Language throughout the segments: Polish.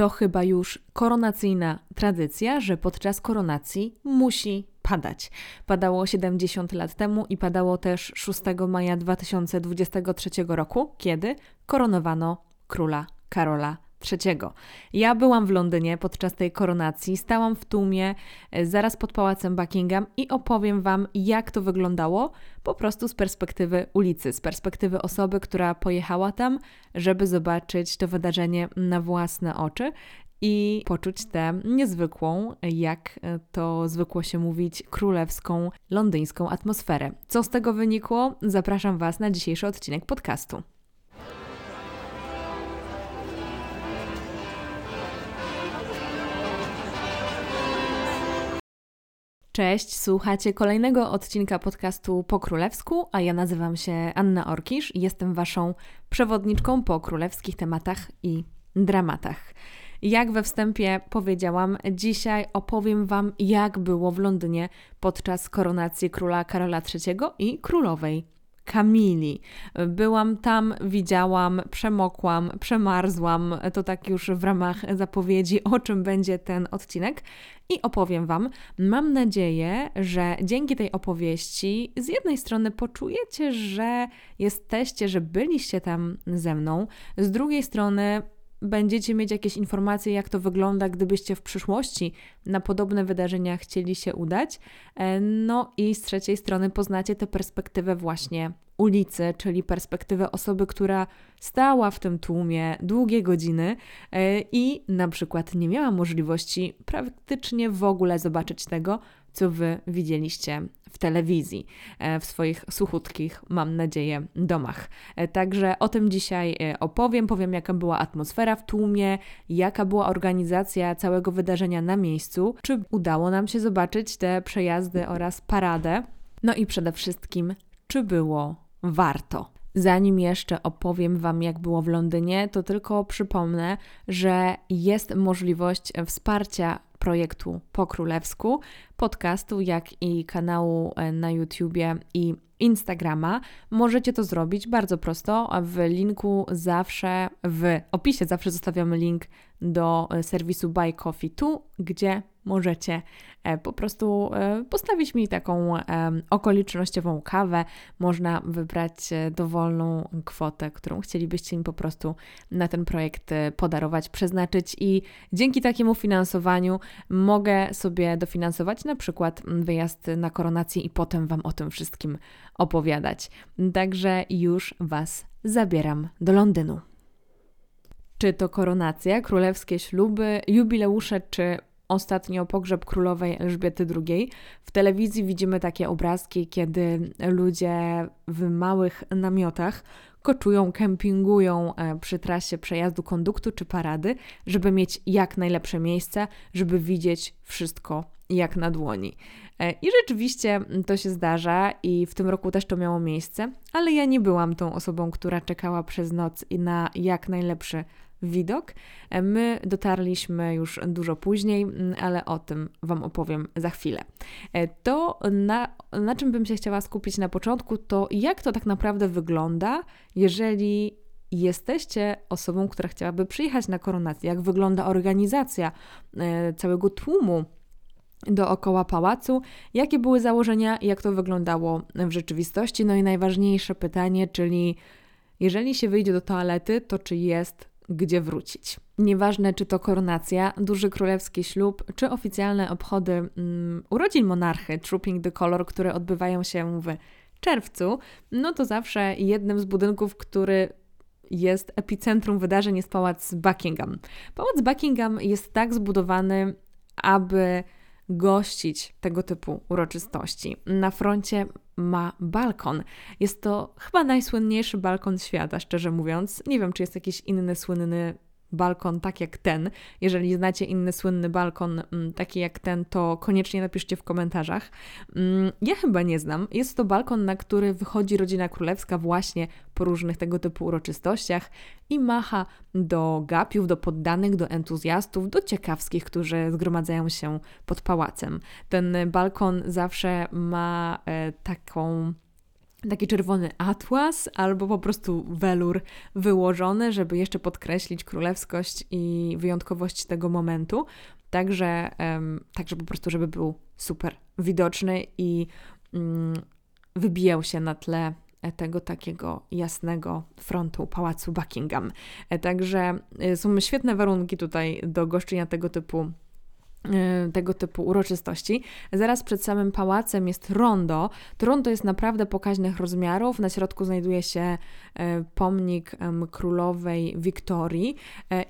To chyba już koronacyjna tradycja, że podczas koronacji musi padać. Padało 70 lat temu i padało też 6 maja 2023 roku, kiedy koronowano króla Karola III. Ja byłam w Londynie podczas tej koronacji, stałam w tłumie e, zaraz pod pałacem Buckingham i opowiem Wam, jak to wyglądało po prostu z perspektywy ulicy, z perspektywy osoby, która pojechała tam, żeby zobaczyć to wydarzenie na własne oczy i poczuć tę niezwykłą, jak to zwykło się mówić, królewską, londyńską atmosferę. Co z tego wynikło? Zapraszam Was na dzisiejszy odcinek podcastu. Cześć, słuchacie kolejnego odcinka podcastu Po Królewsku, a ja nazywam się Anna Orkisz i jestem Waszą przewodniczką po królewskich tematach i dramatach. Jak we wstępie powiedziałam, dzisiaj opowiem Wam, jak było w Londynie podczas koronacji króla Karola III i królowej Kamili. Byłam tam, widziałam, przemokłam, przemarzłam. To tak już w ramach zapowiedzi, o czym będzie ten odcinek. I opowiem Wam. Mam nadzieję, że dzięki tej opowieści z jednej strony poczujecie, że jesteście, że byliście tam ze mną, z drugiej strony będziecie mieć jakieś informacje, jak to wygląda, gdybyście w przyszłości na podobne wydarzenia chcieli się udać. E, no i z trzeciej strony poznacie tę perspektywę właśnie ulicy, czyli perspektywę osoby, która stała w tym tłumie długie godziny e, i na przykład nie miała możliwości praktycznie w ogóle zobaczyć tego, co Wy widzieliście w telewizji, e, w swoich suchutkich, mam nadzieję, domach. E, także o tym dzisiaj opowiem, powiem jaka była atmosfera w tłumie, jaka była organizacja całego wydarzenia na miejscu, czy udało nam się zobaczyć te przejazdy oraz paradę. No i przede wszystkim, czy było warto. Zanim jeszcze opowiem Wam, jak było w Londynie, to tylko przypomnę, że jest możliwość wsparcia projektu po królewsku, podcastu, jak i kanału e, na YouTubie i Instagrama. Możecie to zrobić bardzo prosto. W linku zawsze, w opisie zawsze zostawiamy link do e, serwisu Buy Coffee Tu, gdzie możecie e, po prostu e, postawić mi taką okolicznościową kawę. Można wybrać dowolną kwotę, którą chcielibyście mi po prostu na ten projekt podarować, przeznaczyć i dzięki takiemu finansowaniu mogę sobie dofinansować na przykład wyjazd na koronację i potem Wam o tym wszystkim opowiadać. Także już Was zabieram do Londynu. Czy to koronacja, królewskie śluby, jubileusze, czy ostatnio pogrzeb królowej Elżbiety II. W telewizji widzimy takie obrazki, kiedy ludzie w małych namiotach koczują, kempingują e, przy trasie przejazdu konduktu czy parady, żeby mieć jak najlepsze miejsce, żeby widzieć wszystko jak na dłoni. E, I rzeczywiście to się zdarza i w tym roku też to miało miejsce, ale ja nie byłam tą osobą, która czekała przez noc na jak najlepszy widok. My dotarliśmy już dużo później, mm, ale o tym Wam opowiem za chwilę. E, to, na, na czym bym się chciała skupić na początku, to jak to tak naprawdę wygląda, jeżeli jesteście osobą, która chciałaby przyjechać na koronację, jak wygląda organizacja e, całego tłumu dookoła pałacu, jakie były założenia jak to wyglądało w rzeczywistości. No i najważniejsze pytanie, czyli jeżeli się wyjdzie do toalety, to czy jest gdzie wrócić. Nieważne, czy to koronacja, duży królewski ślub, czy oficjalne obchody um, urodzin monarchy, Trooping the Color, które odbywają się w czerwcu, no to zawsze jednym z budynków, który jest epicentrum wydarzeń, jest pałac Buckingham. Pałac Buckingham jest tak zbudowany, aby gościć tego typu uroczystości. Na froncie ma balkon. Jest to chyba najsłynniejszy balkon świata, szczerze mówiąc. Nie wiem, czy jest jakiś inny słynny balkon tak jak ten. Jeżeli znacie inny słynny balkon mm, taki jak ten, to koniecznie napiszcie w komentarzach. Mm, ja chyba nie znam. Jest to balkon, na który wychodzi rodzina królewska właśnie po różnych tego typu uroczystościach i macha do gapiów, do poddanych, do entuzjastów, do ciekawskich, którzy zgromadzają się pod pałacem. Ten balkon zawsze ma e, taką taki czerwony atłas albo po prostu welur wyłożony, żeby jeszcze podkreślić królewskość i wyjątkowość tego momentu. Także, um, także po prostu, żeby był super widoczny i um, wybijał się na tle tego takiego jasnego frontu pałacu Buckingham. E, także e, są świetne warunki tutaj do goszczenia tego typu tego typu uroczystości. Zaraz przed samym pałacem jest rondo. To rondo jest naprawdę pokaźnych rozmiarów. Na środku znajduje się pomnik królowej Wiktorii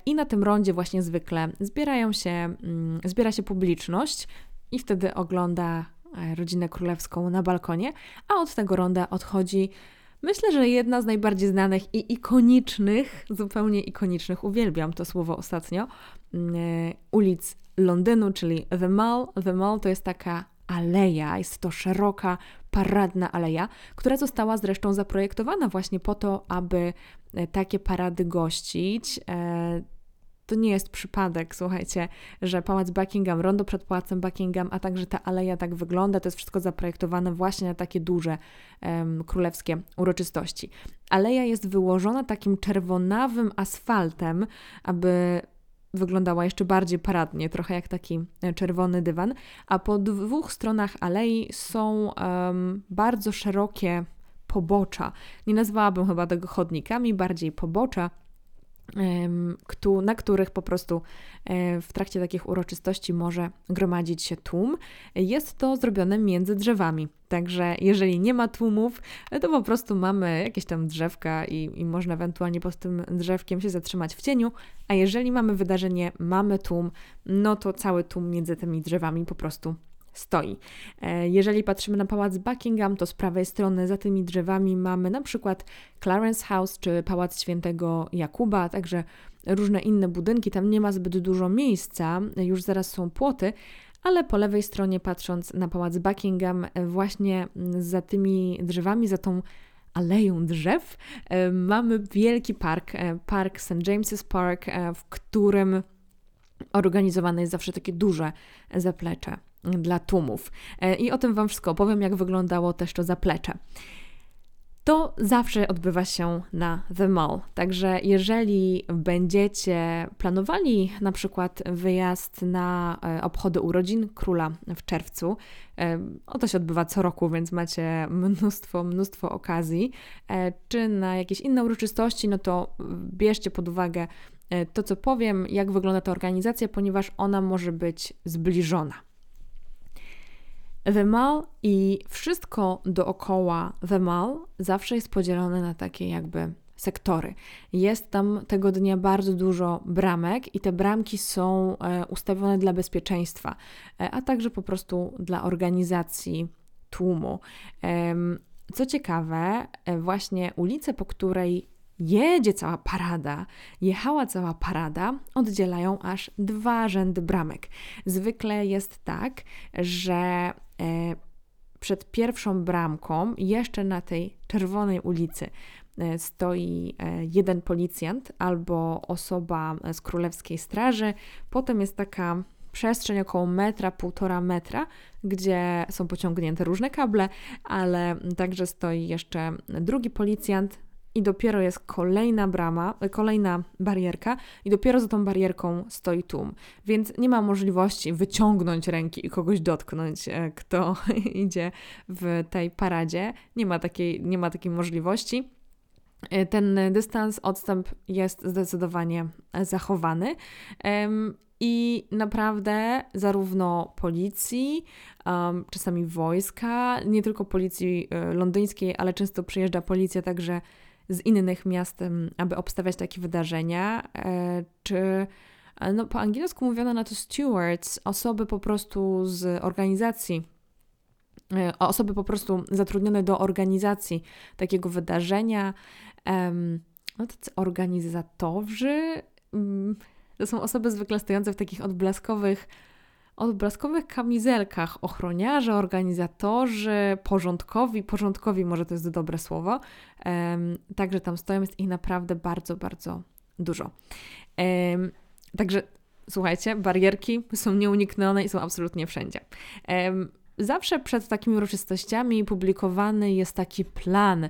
i na tym rondzie właśnie zwykle zbierają się, mm, zbiera się publiczność i wtedy ogląda E, rodzinę królewską na balkonie, a od tego ronda odchodzi Myślę, że jedna z najbardziej znanych i ikonicznych, zupełnie ikonicznych, uwielbiam to słowo ostatnio, mm, ulic Londynu, czyli The Mall. The Mall to jest taka aleja, jest to szeroka, paradna aleja, która została zresztą zaprojektowana właśnie po to, aby e, takie parady gościć to nie jest przypadek, słuchajcie, że pałac Buckingham, rondo przed pałacem Buckingham, a także ta aleja tak wygląda. To jest wszystko zaprojektowane właśnie na takie duże um, królewskie uroczystości. Aleja jest wyłożona takim czerwonawym asfaltem, aby wyglądała jeszcze bardziej paradnie, trochę jak taki e, czerwony dywan, a po dwóch stronach alei są um, bardzo szerokie pobocza. Nie nazwałabym chyba tego chodnikami, bardziej pobocza, na których po prostu e, w trakcie takich uroczystości może gromadzić się tłum. Jest to zrobione między drzewami. Także jeżeli nie ma tłumów, to po prostu mamy jakieś tam drzewka i, i można ewentualnie pod tym drzewkiem się zatrzymać w cieniu, a jeżeli mamy wydarzenie, mamy tłum, no to cały tłum między tymi drzewami po prostu stoi. E, jeżeli patrzymy na pałac Buckingham, to z prawej strony za tymi drzewami mamy na przykład Clarence House czy pałac świętego Jakuba, także różne inne budynki. Tam nie ma zbyt dużo miejsca, już zaraz są płoty, ale po lewej stronie, patrząc na pałac Buckingham, właśnie za tymi drzewami, za tą aleją drzew, e, mamy wielki park, e, park St. James's Park, w którym organizowane jest zawsze takie duże zaplecze dla tłumów. E, I o tym Wam wszystko opowiem, jak wyglądało też to zaplecze. To zawsze odbywa się na The Mall. Także jeżeli będziecie planowali na przykład wyjazd na e, obchody urodzin króla w czerwcu, e, to się odbywa co roku, więc macie mnóstwo, mnóstwo okazji, czy na jakieś inne uroczystości, no to bierzcie pod uwagę to, co powiem, jak wygląda ta organizacja, ponieważ ona może być zbliżona. The Mall i wszystko dookoła The Mall zawsze jest podzielone na takie jakby sektory. Jest tam tego dnia bardzo dużo bramek i te bramki są e, ustawione dla bezpieczeństwa, e, a także po prostu dla organizacji tłumu. Co ciekawe, e, właśnie ulice, po której jedzie cała parada, jechała cała parada, oddzielają aż dwa rzędy bramek. Zwykle jest tak, że przed pierwszą bramką, jeszcze na tej czerwonej ulicy, e, stoi e, jeden policjant albo osoba z królewskiej straży. Potem jest taka przestrzeń około metra, półtora metra, gdzie są pociągnięte różne kable, ale także stoi jeszcze drugi policjant, i dopiero jest kolejna brama, kolejna barierka, i dopiero za tą barierką stoi tłum. Więc nie ma możliwości wyciągnąć ręki i kogoś dotknąć, e, kto idzie w tej paradzie. Nie ma takiej, nie ma takiej możliwości. E, ten dystans, odstęp jest zdecydowanie zachowany. I naprawdę zarówno policji, um, czasami wojska, nie tylko policji e, londyńskiej, ale często przyjeżdża policja także z innych miast, aby obstawiać takie wydarzenia, e, czy e, no, po angielsku mówiono na to stewards, osoby po prostu z organizacji, e, osoby po prostu zatrudnione do organizacji takiego wydarzenia, no tacy organizatorzy, mm, to są osoby zwykle stojące w takich odblaskowych odblaskowych kamizelkach ochroniarze, organizatorzy, porządkowi, porządkowi może to jest dobre słowo, um, także tam stoją, jest ich naprawdę bardzo, bardzo dużo. Um, także słuchajcie, barierki są nieuniknione i są absolutnie wszędzie. Um, zawsze przed takimi uroczystościami publikowany jest taki plan,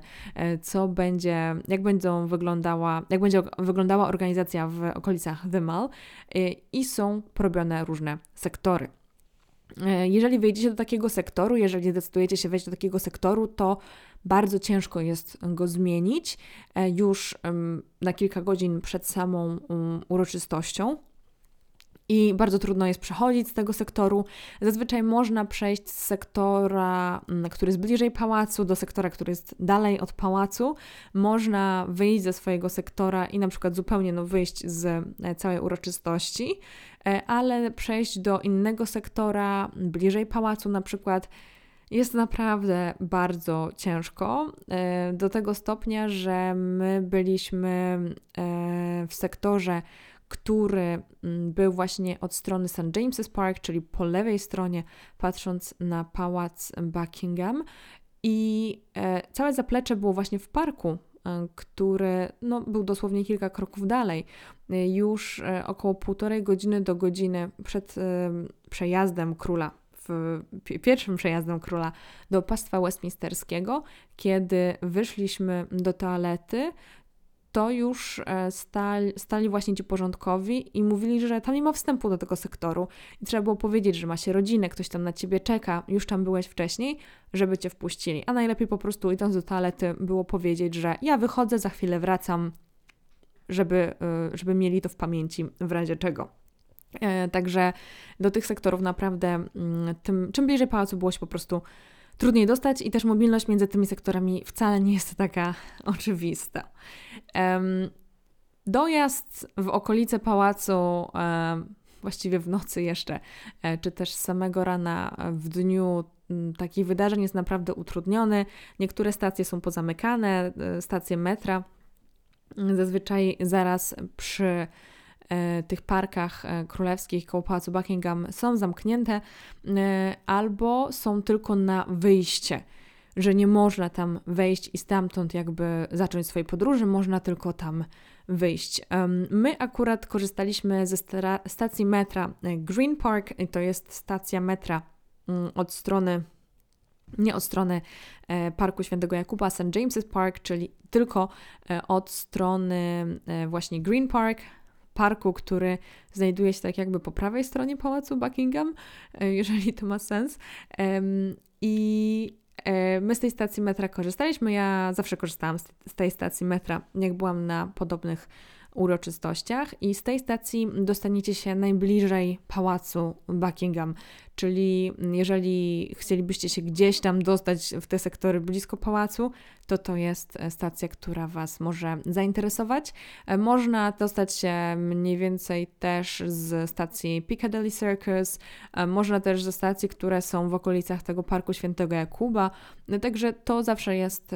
co będzie, jak będą wyglądała, jak będzie wyglądała organizacja w okolicach The Mall i są porobione różne sektory. Jeżeli wejdziecie do takiego sektoru, jeżeli zdecydujecie się wejść do takiego sektoru, to bardzo ciężko jest go zmienić już na kilka godzin przed samą uroczystością i bardzo trudno jest przechodzić z tego sektoru. Zazwyczaj można przejść z sektora, mm, który jest bliżej pałacu, do sektora, który jest dalej od pałacu. Można wyjść ze swojego sektora i na przykład zupełnie no, wyjść z e, całej uroczystości, e, ale przejść do innego sektora, bliżej pałacu na przykład. Jest naprawdę bardzo ciężko, e, do tego stopnia, że my byliśmy w sektorze który mm, był właśnie od strony St. James's Park, czyli po lewej stronie, patrząc na pałac Buckingham. I e, całe zaplecze było właśnie w parku, e, który no, był dosłownie kilka kroków dalej. E, już około półtorej godziny do godziny przed przejazdem króla pierwszym przejazdem króla do pastwa westminsterskiego, kiedy wyszliśmy do toalety, to już e, stali, stali właśnie ci porządkowi i mówili, że tam nie ma wstępu do tego sektoru. I trzeba było powiedzieć, że ma się rodzinę, ktoś tam na ciebie czeka, już tam byłeś wcześniej, żeby cię wpuścili. A najlepiej po prostu idąc do toalety było powiedzieć, że ja wychodzę, za chwilę wracam, żeby, e, żeby mieli to w pamięci w razie czego. E, także do tych sektorów naprawdę, mm, tym, czym bliżej pałacu było się po prostu trudniej dostać i też mobilność między tymi sektorami wcale nie jest taka oczywista. Dojazd w okolice pałacu, właściwie w nocy jeszcze, e, czy też samego rana w dniu takich wydarzeń jest naprawdę utrudniony. Niektóre stacje są pozamykane, e, stacje metra zazwyczaj zaraz przy tych parkach e, królewskich koło Pałacu Buckingham są zamknięte e, albo są tylko na wyjście, że nie można tam wejść i stamtąd jakby zacząć swojej podróży, można tylko tam wyjść. My akurat korzystaliśmy ze stacji metra Green Park, to jest stacja metra mm, od strony nie od strony Parku Świętego Jakuba, St. James's Park, czyli tylko od strony właśnie Green Park, parku, który znajduje się tak jakby po prawej stronie pałacu Buckingham, e, jeżeli to ma sens. I e, My z tej stacji metra korzystaliśmy. Ja zawsze korzystałam z tej stacji metra, jak byłam na podobnych uroczystościach i z tej stacji dostaniecie się najbliżej pałacu Buckingham, czyli jeżeli chcielibyście się gdzieś tam dostać w te sektory blisko pałacu, to to jest stacja, która Was może zainteresować. Można dostać się mniej więcej też z stacji Piccadilly Circus, można też ze stacji, które są w okolicach tego Parku Świętego Jakuba, także to zawsze jest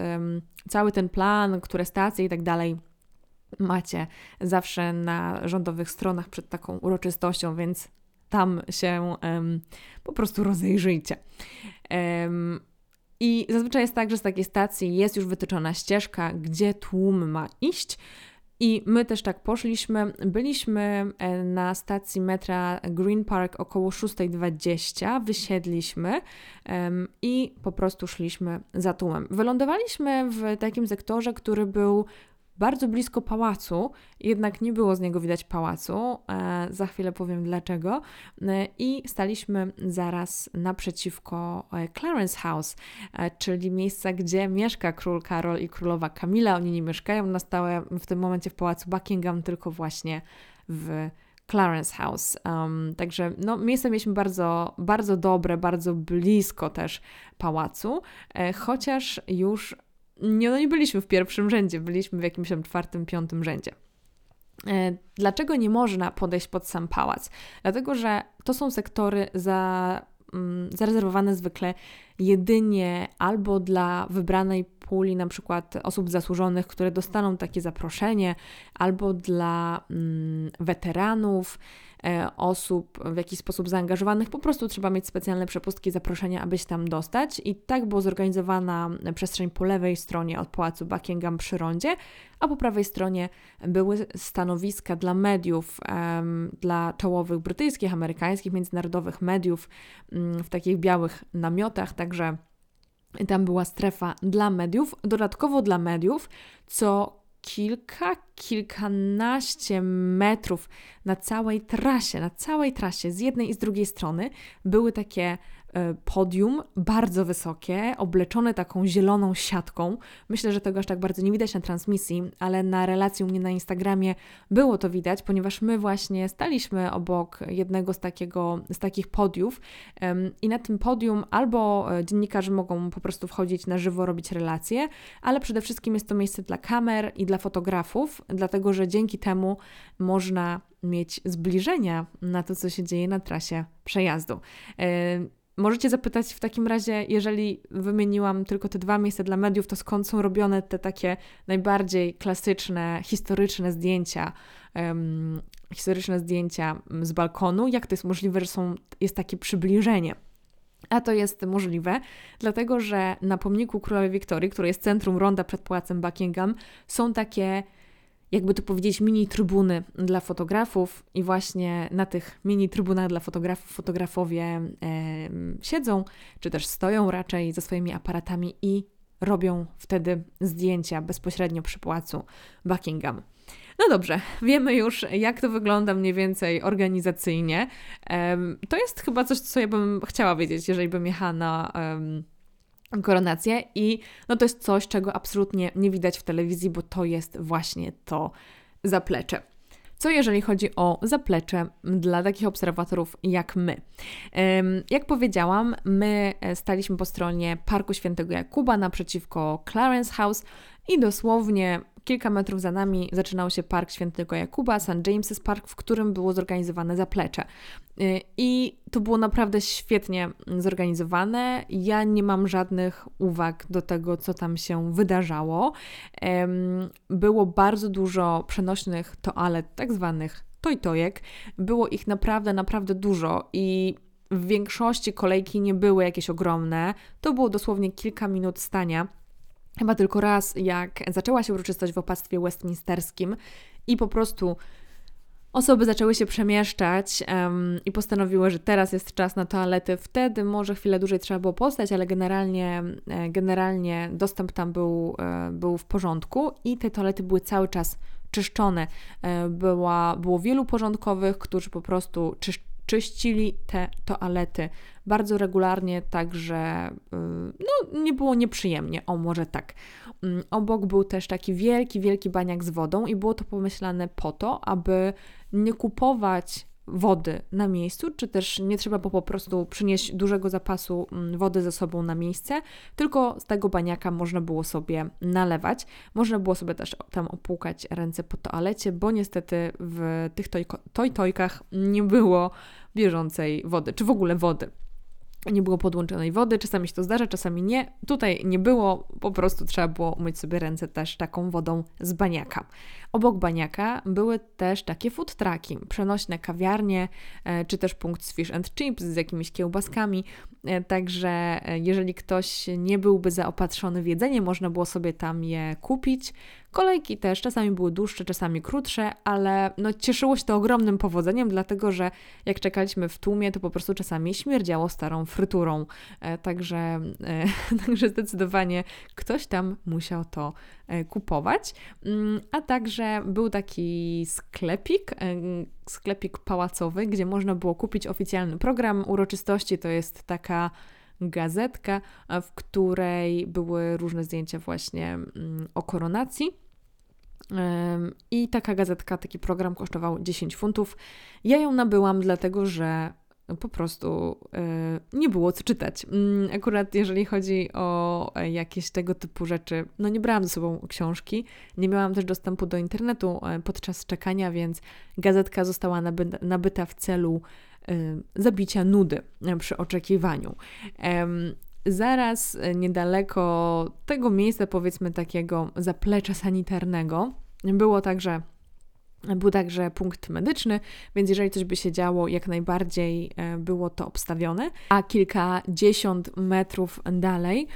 cały ten plan, które stacje i tak dalej macie zawsze na rządowych stronach przed taką uroczystością, więc tam się um, po prostu rozejrzyjcie. Um, I zazwyczaj jest tak, że z takiej stacji jest już wytyczona ścieżka, gdzie tłum ma iść. I my też tak poszliśmy. Byliśmy e, na stacji metra Green Park około 6.20, wysiedliśmy um, i po prostu szliśmy za tłumem. Wylądowaliśmy w takim sektorze, który był bardzo blisko pałacu, jednak nie było z niego widać pałacu. E, za chwilę powiem dlaczego. E, I staliśmy zaraz naprzeciwko e, Clarence House, czyli miejsca, gdzie mieszka król Karol i królowa Kamila. Oni nie mieszkają na stałe w tym momencie w pałacu Buckingham, tylko właśnie w Clarence House. Um, także no, miejsce mieliśmy bardzo, bardzo dobre, bardzo blisko też pałacu, e, chociaż już nie, no nie byliśmy w pierwszym rzędzie, byliśmy w jakimś tam czwartym, piątym rzędzie. E, dlaczego nie można podejść pod sam pałac? Dlatego, że to są sektory za, mm, zarezerwowane zwykle jedynie albo dla wybranej puli na przykład osób zasłużonych, które dostaną takie zaproszenie, albo dla mm, weteranów, osób w jakiś sposób zaangażowanych, po prostu trzeba mieć specjalne przepustki, zaproszenia, aby się tam dostać. I tak była zorganizowana przestrzeń po lewej stronie od pałacu Buckingham przy rondzie, a po prawej stronie były stanowiska dla mediów, dla czołowych brytyjskich, amerykańskich, międzynarodowych mediów mm, w takich białych namiotach, także tam była strefa dla mediów, dodatkowo dla mediów, co kilka, kilkanaście metrów na całej trasie, na całej trasie z jednej i z drugiej strony były takie podium, bardzo wysokie, obleczone taką zieloną siatką. Myślę, że tego aż tak bardzo nie widać na transmisji, ale na relacji u mnie na Instagramie było to widać, ponieważ my właśnie staliśmy obok jednego z, takiego, z takich podiów i na tym podium albo e, dziennikarze mogą po prostu wchodzić na żywo, robić relacje, ale przede wszystkim jest to miejsce dla kamer i dla fotografów, dlatego że dzięki temu można mieć zbliżenia na to, co się dzieje na trasie przejazdu. Możecie zapytać w takim razie, jeżeli wymieniłam tylko te dwa miejsca dla mediów, to skąd są robione te takie najbardziej klasyczne, historyczne zdjęcia, um, historyczne zdjęcia z balkonu? Jak to jest możliwe, że są, jest takie przybliżenie? A to jest możliwe, dlatego że na pomniku królowej Wiktorii, który jest centrum ronda przed pałacem Buckingham, są takie jakby to powiedzieć, mini trybuny dla fotografów, i właśnie na tych mini trybunach dla fotografów fotografowie e, siedzą, czy też stoją raczej ze swoimi aparatami i robią wtedy zdjęcia bezpośrednio przy pałacu Buckingham. No dobrze, wiemy już, jak to wygląda mniej więcej organizacyjnie. To jest chyba coś, co ja bym chciała wiedzieć, jeżeli bym jechała na koronację i no to jest coś, czego absolutnie nie widać w telewizji, bo to jest właśnie to zaplecze. Co jeżeli chodzi o zaplecze dla takich obserwatorów jak my? Jak powiedziałam, my e, staliśmy po stronie Parku Świętego Jakuba naprzeciwko Clarence House i dosłownie Kilka metrów za nami zaczynał się Park Świętego Jakuba, St. James's Park, w którym było zorganizowane zaplecze. Y, I to było naprawdę świetnie zorganizowane. Ja nie mam żadnych uwag do tego, co tam się wydarzało. Było bardzo dużo przenośnych toalet, tak zwanych tojtojek. Było ich naprawdę, naprawdę dużo i w większości kolejki nie były jakieś ogromne. To było dosłownie kilka minut stania Chyba tylko raz, jak zaczęła się uroczystość w opactwie westminsterskim i po prostu osoby zaczęły się przemieszczać um, i postanowiły, że teraz jest czas na toalety. Wtedy może chwilę dłużej trzeba było postać, ale generalnie, e, generalnie dostęp tam był, e, był w porządku i te toalety były cały czas czyszczone. E, była, było wielu porządkowych, którzy po prostu czyścili te toalety bardzo regularnie, także y, no, nie było nieprzyjemnie, o może tak. Mm, obok był też taki wielki, wielki baniak z wodą i było to pomyślane po to, aby nie kupować wody na miejscu, czy też nie trzeba było po prostu przynieść dużego zapasu mm, wody ze sobą na miejsce, tylko z tego baniaka można było sobie nalewać. Można było sobie też tam opłukać ręce po toalecie, bo niestety w tych tojtojkach nie było bieżącej wody, czy w ogóle wody nie było podłączonej wody, czasami się to zdarza, czasami nie. Tutaj nie było, po prostu trzeba było umyć sobie ręce też taką wodą z baniaka. Obok baniaka były też takie food trucki, przenośne kawiarnie, e, czy też punkt z fish and chips z jakimiś kiełbaskami. E, także e, jeżeli ktoś nie byłby zaopatrzony w jedzenie, można było sobie tam je kupić. Kolejki też czasami były dłuższe, czasami krótsze, ale no, cieszyło się to ogromnym powodzeniem, dlatego że jak czekaliśmy w tłumie, to po prostu czasami śmierdziało starą fryturą. Także, także zdecydowanie ktoś tam musiał to kupować. Mm, a także był taki sklepik, e, sklepik pałacowy, gdzie można było kupić oficjalny program uroczystości. To jest taka gazetka, w której były różne zdjęcia właśnie mm, o koronacji. I taka gazetka, taki program kosztował 10 funtów. Ja ją nabyłam dlatego, że po prostu e, nie było co czytać. Mm, akurat jeżeli chodzi o jakieś tego typu rzeczy, no nie brałam ze sobą książki, nie miałam też dostępu do internetu e, podczas czekania, więc gazetka została nabyta w celu e, zabicia nudy przy oczekiwaniu. zaraz niedaleko tego miejsca, powiedzmy takiego zaplecza sanitarnego, było także był także punkt medyczny, więc jeżeli coś by się działo, jak najbardziej e, było to obstawione. A kilkadziesiąt metrów dalej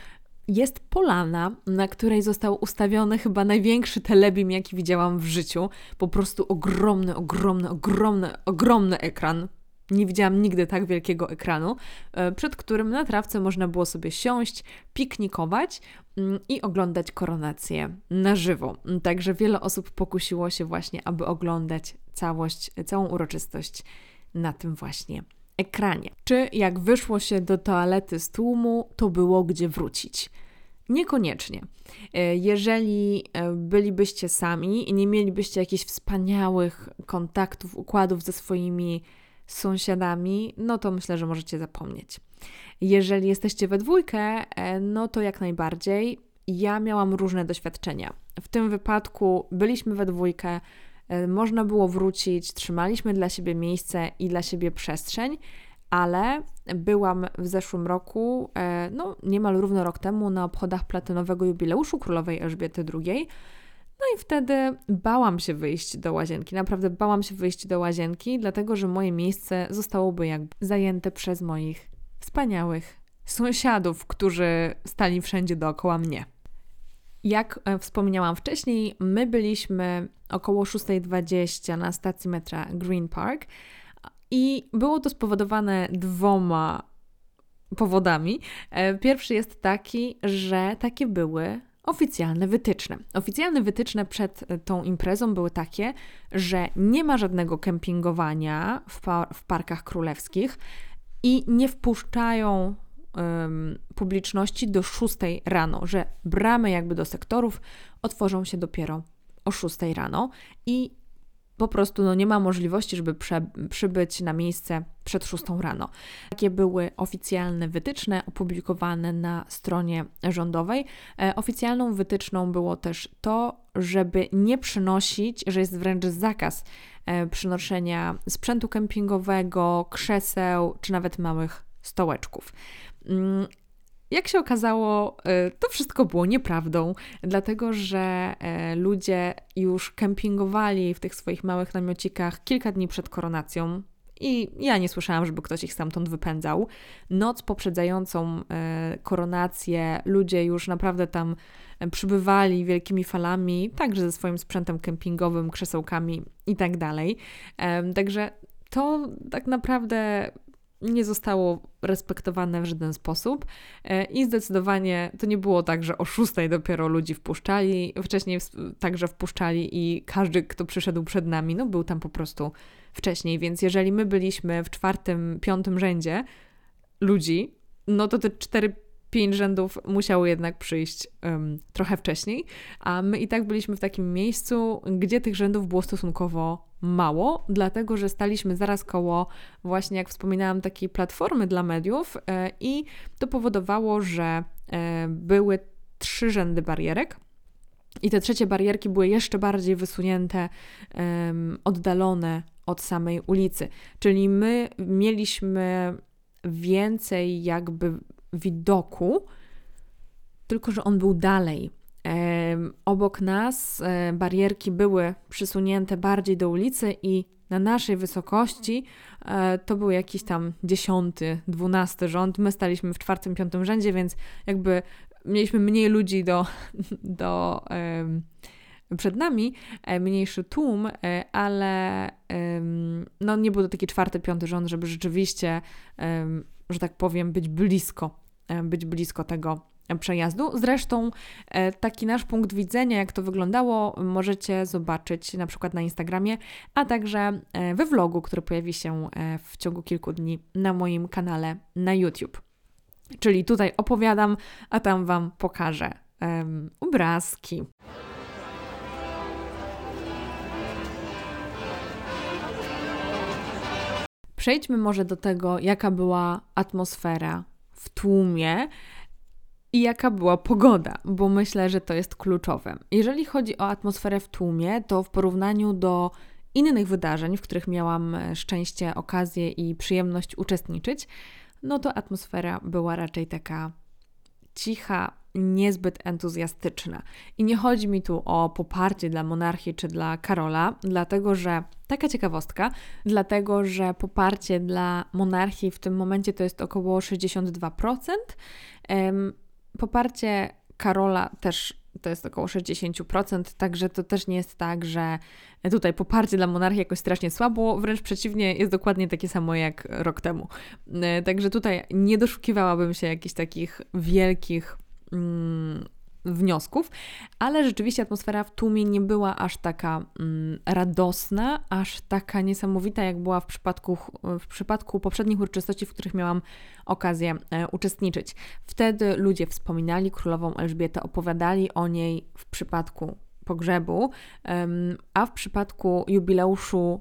jest polana, na której został ustawiony chyba największy telebim, jaki widziałam w życiu. Po prostu ogromny, ogromny, ogromny, ogromny ekran. Nie widziałam nigdy tak wielkiego ekranu, e, przed którym na trawce można było sobie siąść, piknikować mm, i oglądać koronację na żywo. Także wiele osób pokusiło się właśnie, aby oglądać całość, całą uroczystość na tym właśnie ekranie. Czy jak wyszło się do toalety z tłumu, to było gdzie wrócić? Niekoniecznie. E, jeżeli e, bylibyście sami i nie mielibyście jakichś wspaniałych kontaktów, układów ze swoimi sąsiadami, no to myślę, że możecie zapomnieć. Jeżeli jesteście we dwójkę, e, no to jak najbardziej. Ja miałam różne doświadczenia. W tym wypadku byliśmy we dwójkę, można było wrócić, trzymaliśmy dla siebie miejsce i dla siebie przestrzeń, ale byłam w zeszłym roku, e, no niemal równo rok temu, na obchodach platynowego jubileuszu królowej Elżbiety II. No i wtedy bałam się wyjść do łazienki. Naprawdę bałam się wyjść do łazienki, dlatego że moje miejsce zostałoby jakby zajęte przez moich wspaniałych sąsiadów, którzy stali wszędzie dookoła mnie. Jak e, wspomniałam wcześniej, my byliśmy około 6.20 na stacji metra Green Park. I było to spowodowane dwoma powodami. E, pierwszy jest taki, że takie były oficjalne wytyczne. Oficjalne wytyczne przed e, tą imprezą były takie, że nie ma żadnego kempingowania w, par w parkach królewskich i nie wpuszczają um, publiczności do 6 rano, że bramy jakby do sektorów otworzą się dopiero o 6 rano i po prostu no, nie ma możliwości, żeby prze, przybyć na miejsce przed 6 rano. Takie były oficjalne wytyczne opublikowane na stronie rządowej. E, oficjalną wytyczną było też to, żeby nie przynosić, że jest wręcz zakaz e, przynoszenia sprzętu kempingowego, krzeseł czy nawet małych stołeczków. Jak się okazało, e, to wszystko było nieprawdą, dlatego że e, ludzie już kempingowali w tych swoich małych namiocikach kilka dni przed koronacją. I ja nie słyszałam, żeby ktoś ich stamtąd wypędzał. Noc poprzedzającą e, koronację ludzie już naprawdę tam przybywali wielkimi falami, także ze swoim sprzętem kempingowym, krzesełkami i tak dalej. Także to tak naprawdę nie zostało respektowane w żaden sposób e, i zdecydowanie to nie było tak, że o szóstej dopiero ludzi wpuszczali, wcześniej także wpuszczali i każdy, kto przyszedł przed nami, no był tam po prostu wcześniej, więc jeżeli my byliśmy w czwartym, piątym rzędzie ludzi, no to te cztery pięć rzędów musiało jednak przyjść um, trochę wcześniej, a my i tak byliśmy w takim miejscu, gdzie tych rzędów było stosunkowo mało, dlatego że staliśmy zaraz koło, właśnie jak wspominałam, takiej platformy dla mediów e, i to powodowało, że e, były trzy rzędy barierek. I te trzecie barierki były jeszcze bardziej wysunięte, um, oddalone od samej ulicy. Czyli my mieliśmy więcej jakby widoku, tylko że on był dalej. Obok nas e, barierki były przysunięte bardziej do ulicy i na naszej wysokości e, to był jakiś tam dziesiąty, dwunasty rząd. My staliśmy w czwartym, piątym rzędzie, więc jakby mieliśmy mniej ludzi do, do przed nami, e, mniejszy tłum, ale no nie był to taki czwarty, piąty rząd, żeby rzeczywiście, że tak powiem, być blisko, być blisko tego przejazdu. Zresztą e, taki nasz punkt widzenia, jak to wyglądało, możecie zobaczyć na przykład na Instagramie, a także e, we vlogu, który pojawi się e, w ciągu kilku dni na moim kanale na YouTube. Czyli tutaj opowiadam, a tam Wam pokażę um, obrazki. Przejdźmy może do tego, jaka była atmosfera w tłumie i jaka była pogoda, bo myślę, że to jest kluczowe. Jeżeli chodzi o atmosferę w tłumie, to w porównaniu do innych wydarzeń, w których miałam e, szczęście, okazję i przyjemność uczestniczyć, no to atmosfera była raczej taka cicha, niezbyt entuzjastyczna. I nie chodzi mi tu o poparcie dla monarchii czy dla Karola, dlatego że taka ciekawostka, dlatego że poparcie dla monarchii w tym momencie to jest około 62%. Poparcie Karola też to jest około 60%, także to też nie jest tak, że tutaj poparcie dla monarchii jakoś strasznie słabo, wręcz przeciwnie, jest dokładnie takie samo jak rok temu. E, także tutaj nie doszukiwałabym się jakichś takich wielkich mm, wniosków, ale rzeczywiście atmosfera w tłumie nie była aż taka mm, radosna, aż taka niesamowita, jak była w przypadku, w przypadku poprzednich uroczystości, w których miałam okazję e, uczestniczyć. Wtedy ludzie wspominali królową Elżbietę, opowiadali o niej w przypadku pogrzebu, a w przypadku jubileuszu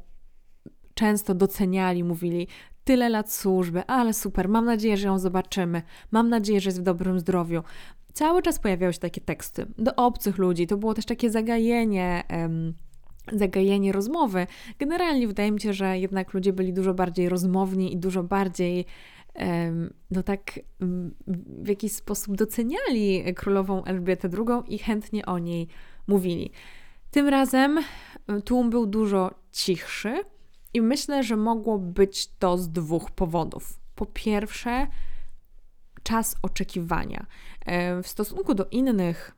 często doceniali, mówili, tyle lat służby, ale super, mam nadzieję, że ją zobaczymy, mam nadzieję, że jest w dobrym zdrowiu cały czas pojawiały się takie teksty do obcych ludzi. To było też takie zagajenie. Um, zagajenie rozmowy. Generalnie wydaje mi się, że jednak ludzie byli dużo bardziej rozmowni i dużo bardziej no tak w jakiś sposób doceniali królową Elżbietę II i chętnie o niej mówili. Tym razem tłum był dużo cichszy i myślę, że mogło być to z dwóch powodów. Po pierwsze, czas oczekiwania. E, w stosunku do innych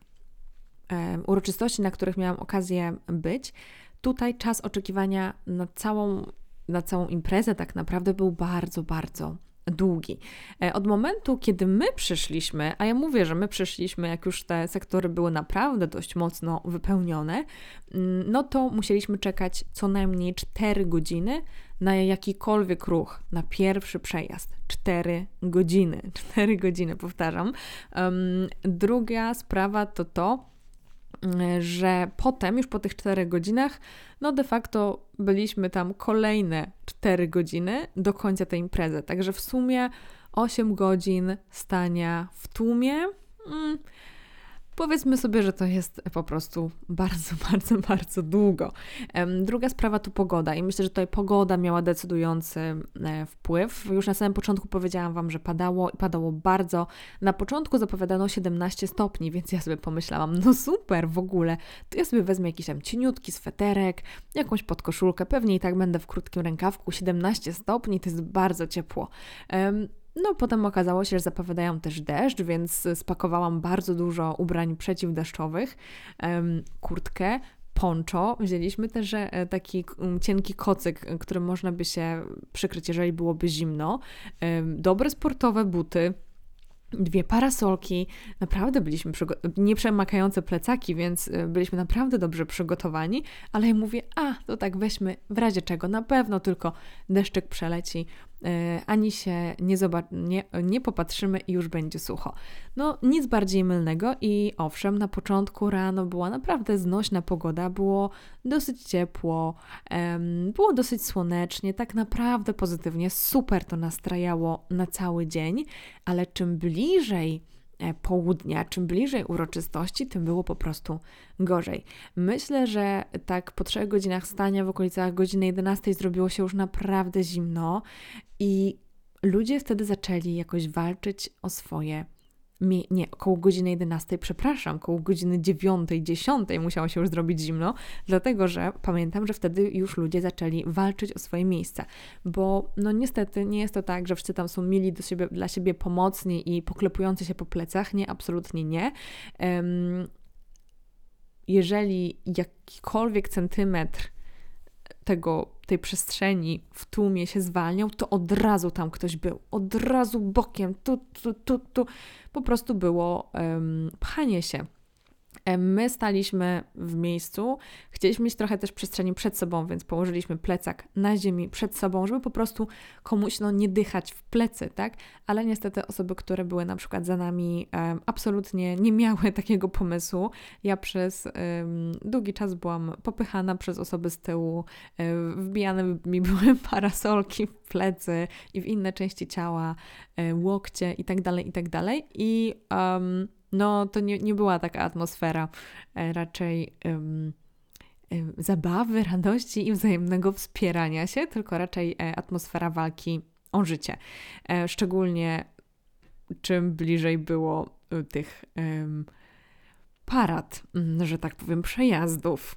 e, uroczystości, na których miałam okazję być, tutaj czas oczekiwania na całą, na całą imprezę tak naprawdę był bardzo, bardzo długi. E, od momentu, kiedy my przyszliśmy, a ja mówię, że my przyszliśmy, jak już te sektory były naprawdę dość mocno wypełnione, mm, no to musieliśmy czekać co najmniej 4 godziny na jakikolwiek ruch, na pierwszy przejazd. 4 godziny. 4 godziny, powtarzam. Um, druga sprawa to to, że potem, już po tych 4 godzinach, no de facto byliśmy tam kolejne 4 godziny do końca tej imprezy. Także w sumie 8 godzin stania w tłumie. Mm, Powiedzmy sobie, że to jest po prostu bardzo, bardzo, bardzo długo. Druga sprawa to pogoda i myślę, że tutaj pogoda miała decydujący e, wpływ. Już na samym początku powiedziałam Wam, że padało i padało bardzo. Na początku zapowiadano 17 stopni, więc ja sobie pomyślałam, no super w ogóle, to ja sobie wezmę jakiś tam cieniutki sweterek, jakąś podkoszulkę, pewnie i tak będę w krótkim rękawku. 17 stopni to jest bardzo ciepło. No, potem okazało się, że zapowiadają też deszcz, więc spakowałam bardzo dużo ubrań przeciwdeszczowych, kurtkę, poncho. Wzięliśmy też e, taki cienki kocyk, którym można by się przykryć, jeżeli byłoby zimno. Dobre sportowe buty dwie parasolki, naprawdę byliśmy nieprzemakające plecaki, więc e, byliśmy naprawdę dobrze przygotowani, ale ja mówię, a to tak weźmy w razie czego, na pewno tylko deszczyk przeleci, E, ani się nie, nie, nie popatrzymy i już będzie sucho. No, nic bardziej mylnego i owszem, na początku rano była naprawdę znośna pogoda, było dosyć ciepło, było dosyć słonecznie, tak naprawdę pozytywnie, super to nastrajało na cały dzień, ale czym bliżej E, południa, czym bliżej uroczystości, tym było po prostu gorzej. Myślę, że tak po trzech godzinach stania w okolicach godziny 11 zrobiło się już naprawdę zimno i ludzie wtedy zaczęli jakoś walczyć o swoje nie, około godziny 11, przepraszam, około godziny 9, 10 musiało się już zrobić zimno, dlatego że pamiętam, że wtedy już ludzie zaczęli walczyć o swoje miejsca, bo no niestety nie jest to tak, że wszyscy tam są mili do siebie, dla siebie pomocni i poklepujący się po plecach, nie, absolutnie nie. Um, jeżeli jakikolwiek centymetr tego, tej przestrzeni w tłumie się zwalniał, to od razu tam ktoś był. Od razu bokiem, tu, tu, tu, tu. Po prostu było um, pchanie się. My staliśmy w miejscu, chcieliśmy mieć trochę też przestrzeni przed sobą, więc położyliśmy plecak na ziemi przed sobą, żeby po prostu komuś no, nie dychać w plecy, tak? Ale niestety osoby, które były na przykład za nami, absolutnie nie miały takiego pomysłu. Ja przez długi czas byłam popychana przez osoby z tyłu, um, wbijane mi były parasolki w plecy i w inne części ciała, um, łokcie i dalej, i tak dalej. I um, no to nie, nie była taka atmosfera, e, raczej um, zabawy, radości i wzajemnego wspierania się, tylko raczej e, atmosfera walki o życie. Szczególnie czym bliżej było tych parad, mm, że tak powiem, przejazdów.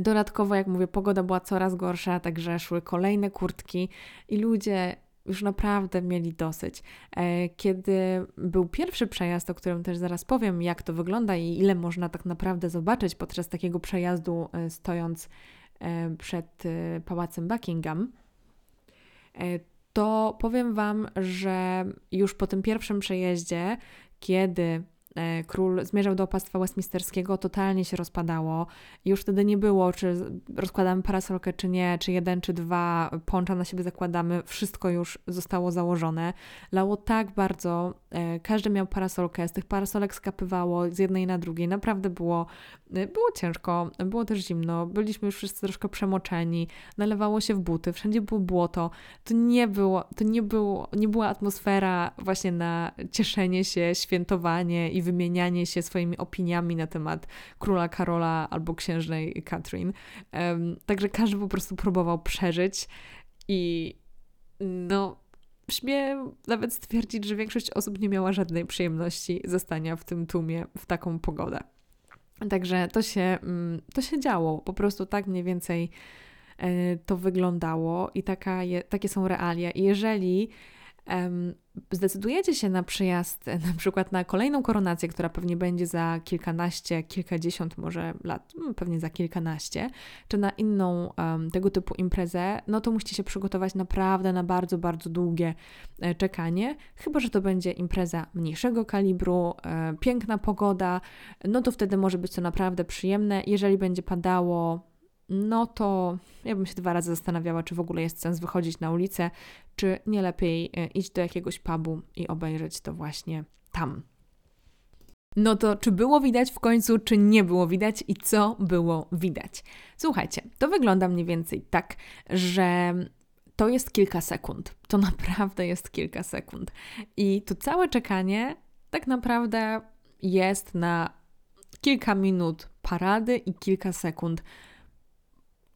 Dodatkowo, jak mówię, pogoda była coraz gorsza, także szły kolejne kurtki i ludzie już naprawdę mieli dosyć. E, kiedy był pierwszy przejazd, o którym też zaraz powiem, jak to wygląda i ile można tak naprawdę zobaczyć podczas takiego przejazdu, e, stojąc przed pałacem Buckingham, to powiem Wam, że już po tym pierwszym przejeździe, kiedy E, król zmierzał do opastwa westminsterskiego, totalnie się rozpadało. Już wtedy nie było, czy rozkładamy parasolkę, czy nie, czy jeden, czy dwa poncza na siebie zakładamy. Wszystko już zostało założone. Lało tak bardzo, e, każdy miał parasolkę, z tych parasolek skapywało z jednej na drugiej. Naprawdę było, e, było ciężko, było też zimno, byliśmy już wszyscy troszkę przemoczeni, nalewało się w buty, wszędzie było błoto. To nie było, to nie było, nie była atmosfera właśnie na cieszenie się, świętowanie i wymienianie się swoimi opiniami na temat króla Karola albo księżnej. Um, także każdy po prostu próbował przeżyć i no, śmiem nawet stwierdzić, że większość osób nie miała żadnej przyjemności zostania w tym tłumie w taką pogodę. Także to się, mm, to się działo, po prostu tak mniej więcej e, to wyglądało i taka je, takie są realia. I jeżeli zdecydujecie się na przyjazd, na przykład na kolejną koronację, która pewnie będzie za kilkanaście, kilkadziesiąt może lat, mm, pewnie za kilkanaście, czy na inną um, tego typu imprezę, no to musicie się przygotować naprawdę na bardzo, bardzo długie e, czekanie. Chyba, że to będzie impreza mniejszego kalibru, e, piękna pogoda, no to wtedy może być to naprawdę przyjemne. Jeżeli będzie padało, no to ja bym się dwa razy zastanawiała, czy w ogóle jest sens wychodzić na ulicę, czy nie lepiej e, iść do jakiegoś pubu i obejrzeć to właśnie tam. No to czy było widać w końcu, czy nie było widać i co było widać? Słuchajcie, to wygląda mniej więcej tak, że to jest kilka sekund. To naprawdę jest kilka sekund. I to całe czekanie tak naprawdę jest na kilka minut parady i kilka sekund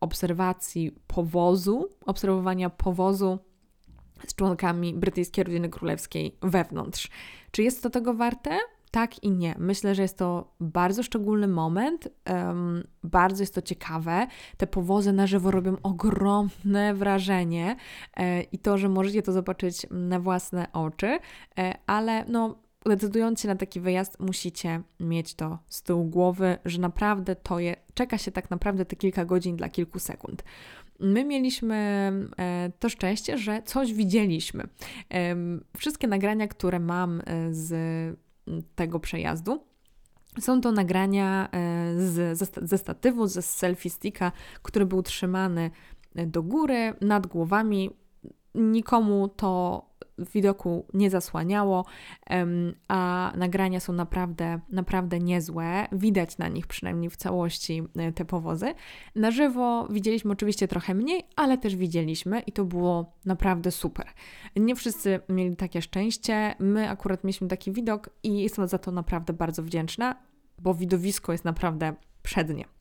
obserwacji powozu, obserwowania powozu z członkami brytyjskiej rodziny królewskiej wewnątrz. Czy jest to tego warte? Tak i nie. Myślę, że jest to bardzo szczególny moment, um, bardzo jest to ciekawe. Te powozy na żywo robią ogromne wrażenie e, i to, że możecie to zobaczyć na własne oczy, e, ale no, decydując się na taki wyjazd, musicie mieć to z tyłu głowy, że naprawdę to je, czeka się tak naprawdę te kilka godzin dla kilku sekund. My mieliśmy e, to szczęście, że coś widzieliśmy. Wszystkie nagrania, które mam e, z tego przejazdu, są to nagrania e, z, ze, statywu, ze selfie sticka, który był trzymany do góry, nad głowami. Nikomu to widoku nie zasłaniało, a nagrania są naprawdę, naprawdę niezłe. Widać na nich przynajmniej w całości e, te powozy. Na żywo widzieliśmy oczywiście trochę mniej, ale też widzieliśmy i to było naprawdę super. Nie wszyscy mieli takie szczęście. My akurat mieliśmy taki widok i jestem za to naprawdę bardzo wdzięczna, bo widowisko jest naprawdę przednie.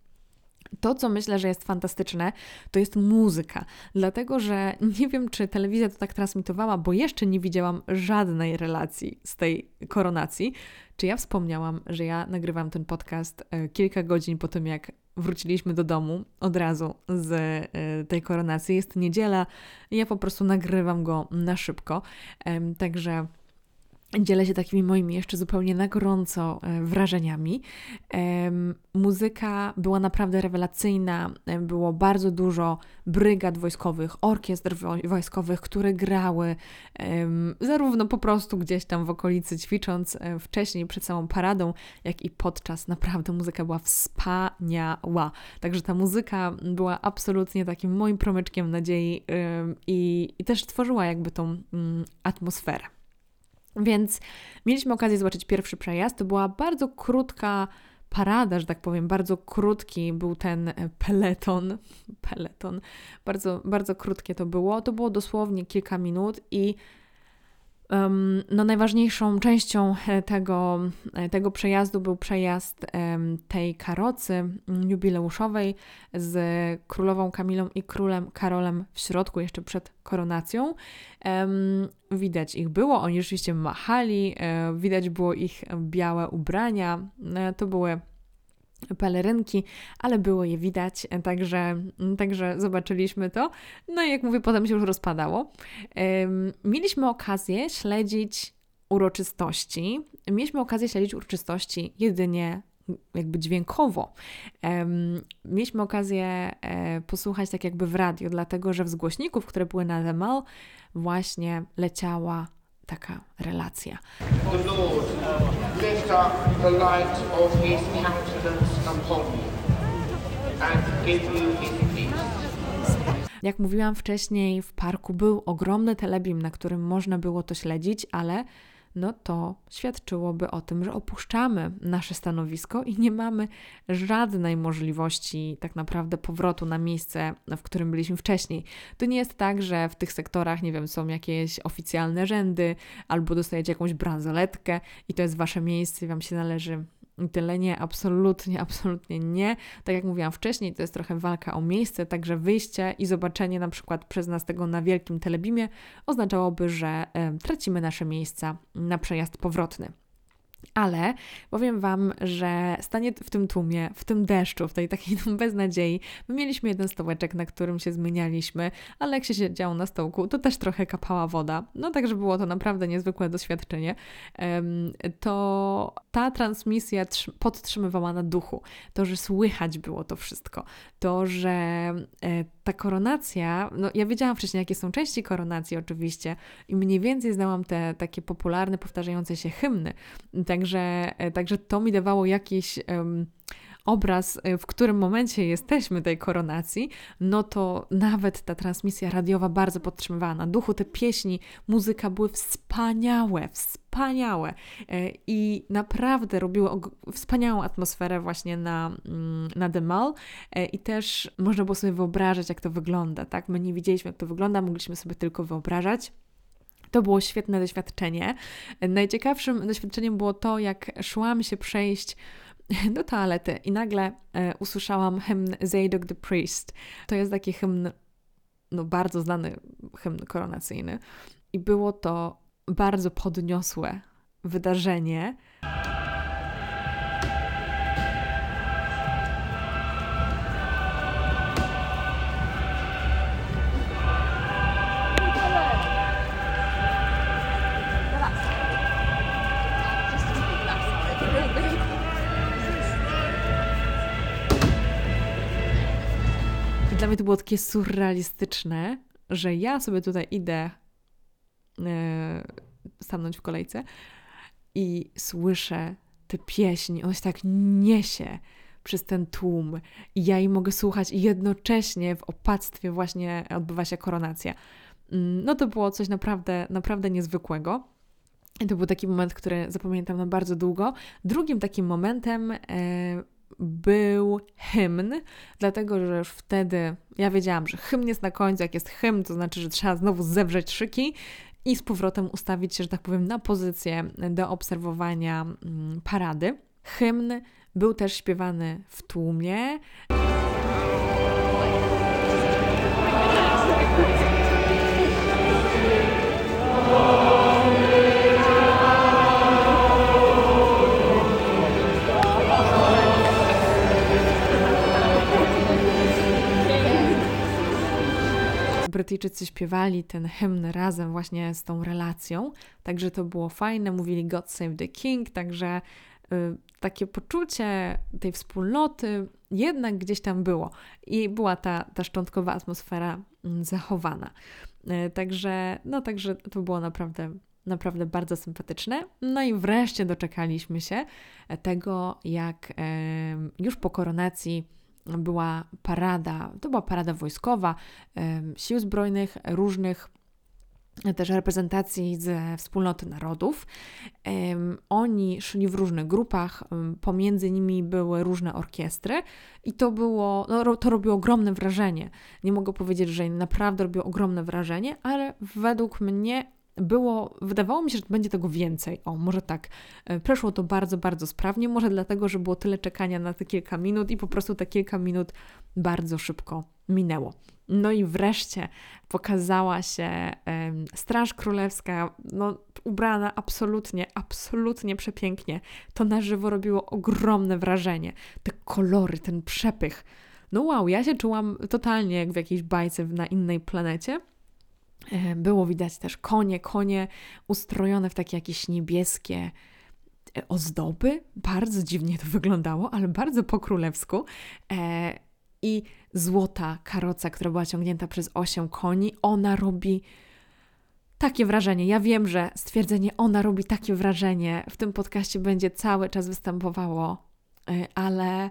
To, co myślę, że jest fantastyczne, to jest muzyka. Dlatego, że nie wiem, czy telewizja to tak transmitowała, bo jeszcze nie widziałam żadnej relacji z tej koronacji. Czy ja wspomniałam, że ja nagrywam ten podcast e, kilka godzin po tym, jak wróciliśmy do domu od razu z e, tej koronacji. Jest niedziela ja po prostu nagrywam go na szybko. Także dzielę się takimi moimi jeszcze zupełnie na gorąco e, wrażeniami. Muzyka była naprawdę rewelacyjna, było bardzo dużo brygad wojskowych, orkiestr wojskowych, które grały zarówno po prostu gdzieś tam w okolicy ćwicząc e, wcześniej przed samą paradą, jak i podczas. Naprawdę muzyka była wspaniała. Także ta muzyka była absolutnie takim moim promyczkiem nadziei i, i też tworzyła jakby tą mm, atmosferę. Więc mieliśmy okazję zobaczyć pierwszy przejazd. To była bardzo krótka parada, że tak powiem, bardzo krótki był ten peleton. Peleton. Bardzo, bardzo krótkie to było. To było dosłownie kilka minut i No, najważniejszą częścią e, tego, e, tego przejazdu był przejazd tej karocy mm, jubileuszowej z królową Kamilą i królem Karolem w środku, jeszcze przed koronacją. Widać ich było, oni rzeczywiście machali, e, widać było ich białe ubrania. To były pelerynki, ale było je widać, także, także zobaczyliśmy to. No i jak mówię, potem się już rozpadało. Mieliśmy okazję śledzić uroczystości. Mieliśmy okazję śledzić uroczystości jedynie jakby dźwiękowo. Mieliśmy okazję e, posłuchać tak jakby w radio, dlatego że w głośników, które były na The Mall, właśnie leciała taka relacja. Lift up the light of his countenance upon you and give you his peace. Jak mówiłam wcześniej, w parku był ogromny telebim, na którym można było to śledzić, ale no to świadczyłoby o tym, że opuszczamy nasze stanowisko i nie mamy żadnej możliwości tak naprawdę powrotu na miejsce, w którym byliśmy wcześniej. To nie jest tak, że w tych sektorach, nie wiem, są jakieś oficjalne rzędy albo dostajecie jakąś bransoletkę i to jest wasze miejsce i wam się należy Tyle nie, absolutnie, absolutnie nie. Tak jak mówiłam wcześniej, to jest trochę walka o miejsce, także wyjście i zobaczenie na przykład przez nas tego na wielkim telebimie oznaczałoby, że tracimy nasze miejsca na przejazd powrotny. Ale powiem Wam, że stanie w tym tłumie, w tym deszczu, w tej takiej beznadziei, my mieliśmy jeden stołeczek, na którym się zmienialiśmy, ale jak się siedziało na stołku, to też trochę kapała woda. No także było to naprawdę niezwykłe doświadczenie. To ta transmisja podtrzymywała na duchu. To, że słychać było to wszystko. To, że e, ta koronacja, no ja wiedziałam wcześniej, jakie są części koronacji oczywiście i mniej więcej znałam te takie popularne, powtarzające się hymny. Także, e, także to mi dawało jakiś um, obraz, e, w którym momencie jesteśmy tej koronacji, no to nawet ta transmisja radiowa bardzo podtrzymywała na duchu. Te pieśni, muzyka były wspaniałe, wspaniałe e, i naprawdę robiły wspaniałą atmosferę właśnie na, mm, na The Mall i też można było sobie wyobrażać, jak to wygląda, tak? My nie widzieliśmy, jak to wygląda, mogliśmy sobie tylko wyobrażać. To było świetne doświadczenie. Najciekawszym doświadczeniem było to, jak szłam się przejść do toalety i nagle e, usłyszałam hymn Zadok the Priest. To jest taki hymn, no bardzo znany hymn koronacyjny. I było to bardzo podniosłe wydarzenie. Dla mnie to było takie surrealistyczne, że ja sobie tutaj idę e, stanąć w kolejce i słyszę te pieśni, on się tak niesie przez ten tłum i ja jej mogę słuchać i jednocześnie w opactwie właśnie odbywa się koronacja. Mm, no to było coś naprawdę, naprawdę niezwykłego. I to był taki moment, który zapamiętam na bardzo długo. Drugim takim momentem e, był hymn, dlatego że już wtedy ja wiedziałam, że hymn jest na końcu. Jak jest hymn, to znaczy, że trzeba znowu zewrzeć szyki i z powrotem ustawić się, że tak powiem, na pozycję do obserwowania mm, parady. Hymn był też śpiewany w tłumie. Brytyjczycy śpiewali ten hymn razem właśnie z tą relacją, także to było fajne, mówili God Save the King, także y, takie poczucie tej wspólnoty jednak gdzieś tam było i była ta, ta szczątkowa atmosfera y, zachowana. Y, także, no także to było naprawdę naprawdę bardzo sympatyczne. No i wreszcie doczekaliśmy się tego, jak już po koronacji była parada, to była parada wojskowa, sił zbrojnych, różnych też reprezentacji ze wspólnoty narodów. Oni szli w różnych grupach, pomiędzy nimi były różne orkiestry i to było, no, to robiło ogromne wrażenie. Nie mogę powiedzieć, że naprawdę robiło ogromne wrażenie, ale według mnie było, wydawało mi się, że będzie tego więcej. O, może tak. E, przeszło to bardzo, bardzo sprawnie, może dlatego, że było tyle czekania na te kilka minut i po prostu te kilka minut bardzo szybko minęło. No i wreszcie pokazała się um, Straż Królewska, no ubrana absolutnie, absolutnie przepięknie. To na żywo robiło ogromne wrażenie. Te kolory, ten przepych. No wow, ja się czułam totalnie jak w jakiejś bajce na innej planecie. E, było widać też konie, konie ustrojone w takie jakieś niebieskie e, ozdoby. Bardzo dziwnie to wyglądało, ale bardzo po królewsku. E, I złota karoca, która była ciągnięta przez osiem koni, ona robi takie wrażenie. Ja wiem, że stwierdzenie ona robi takie wrażenie w tym podcaście będzie cały czas występowało, ale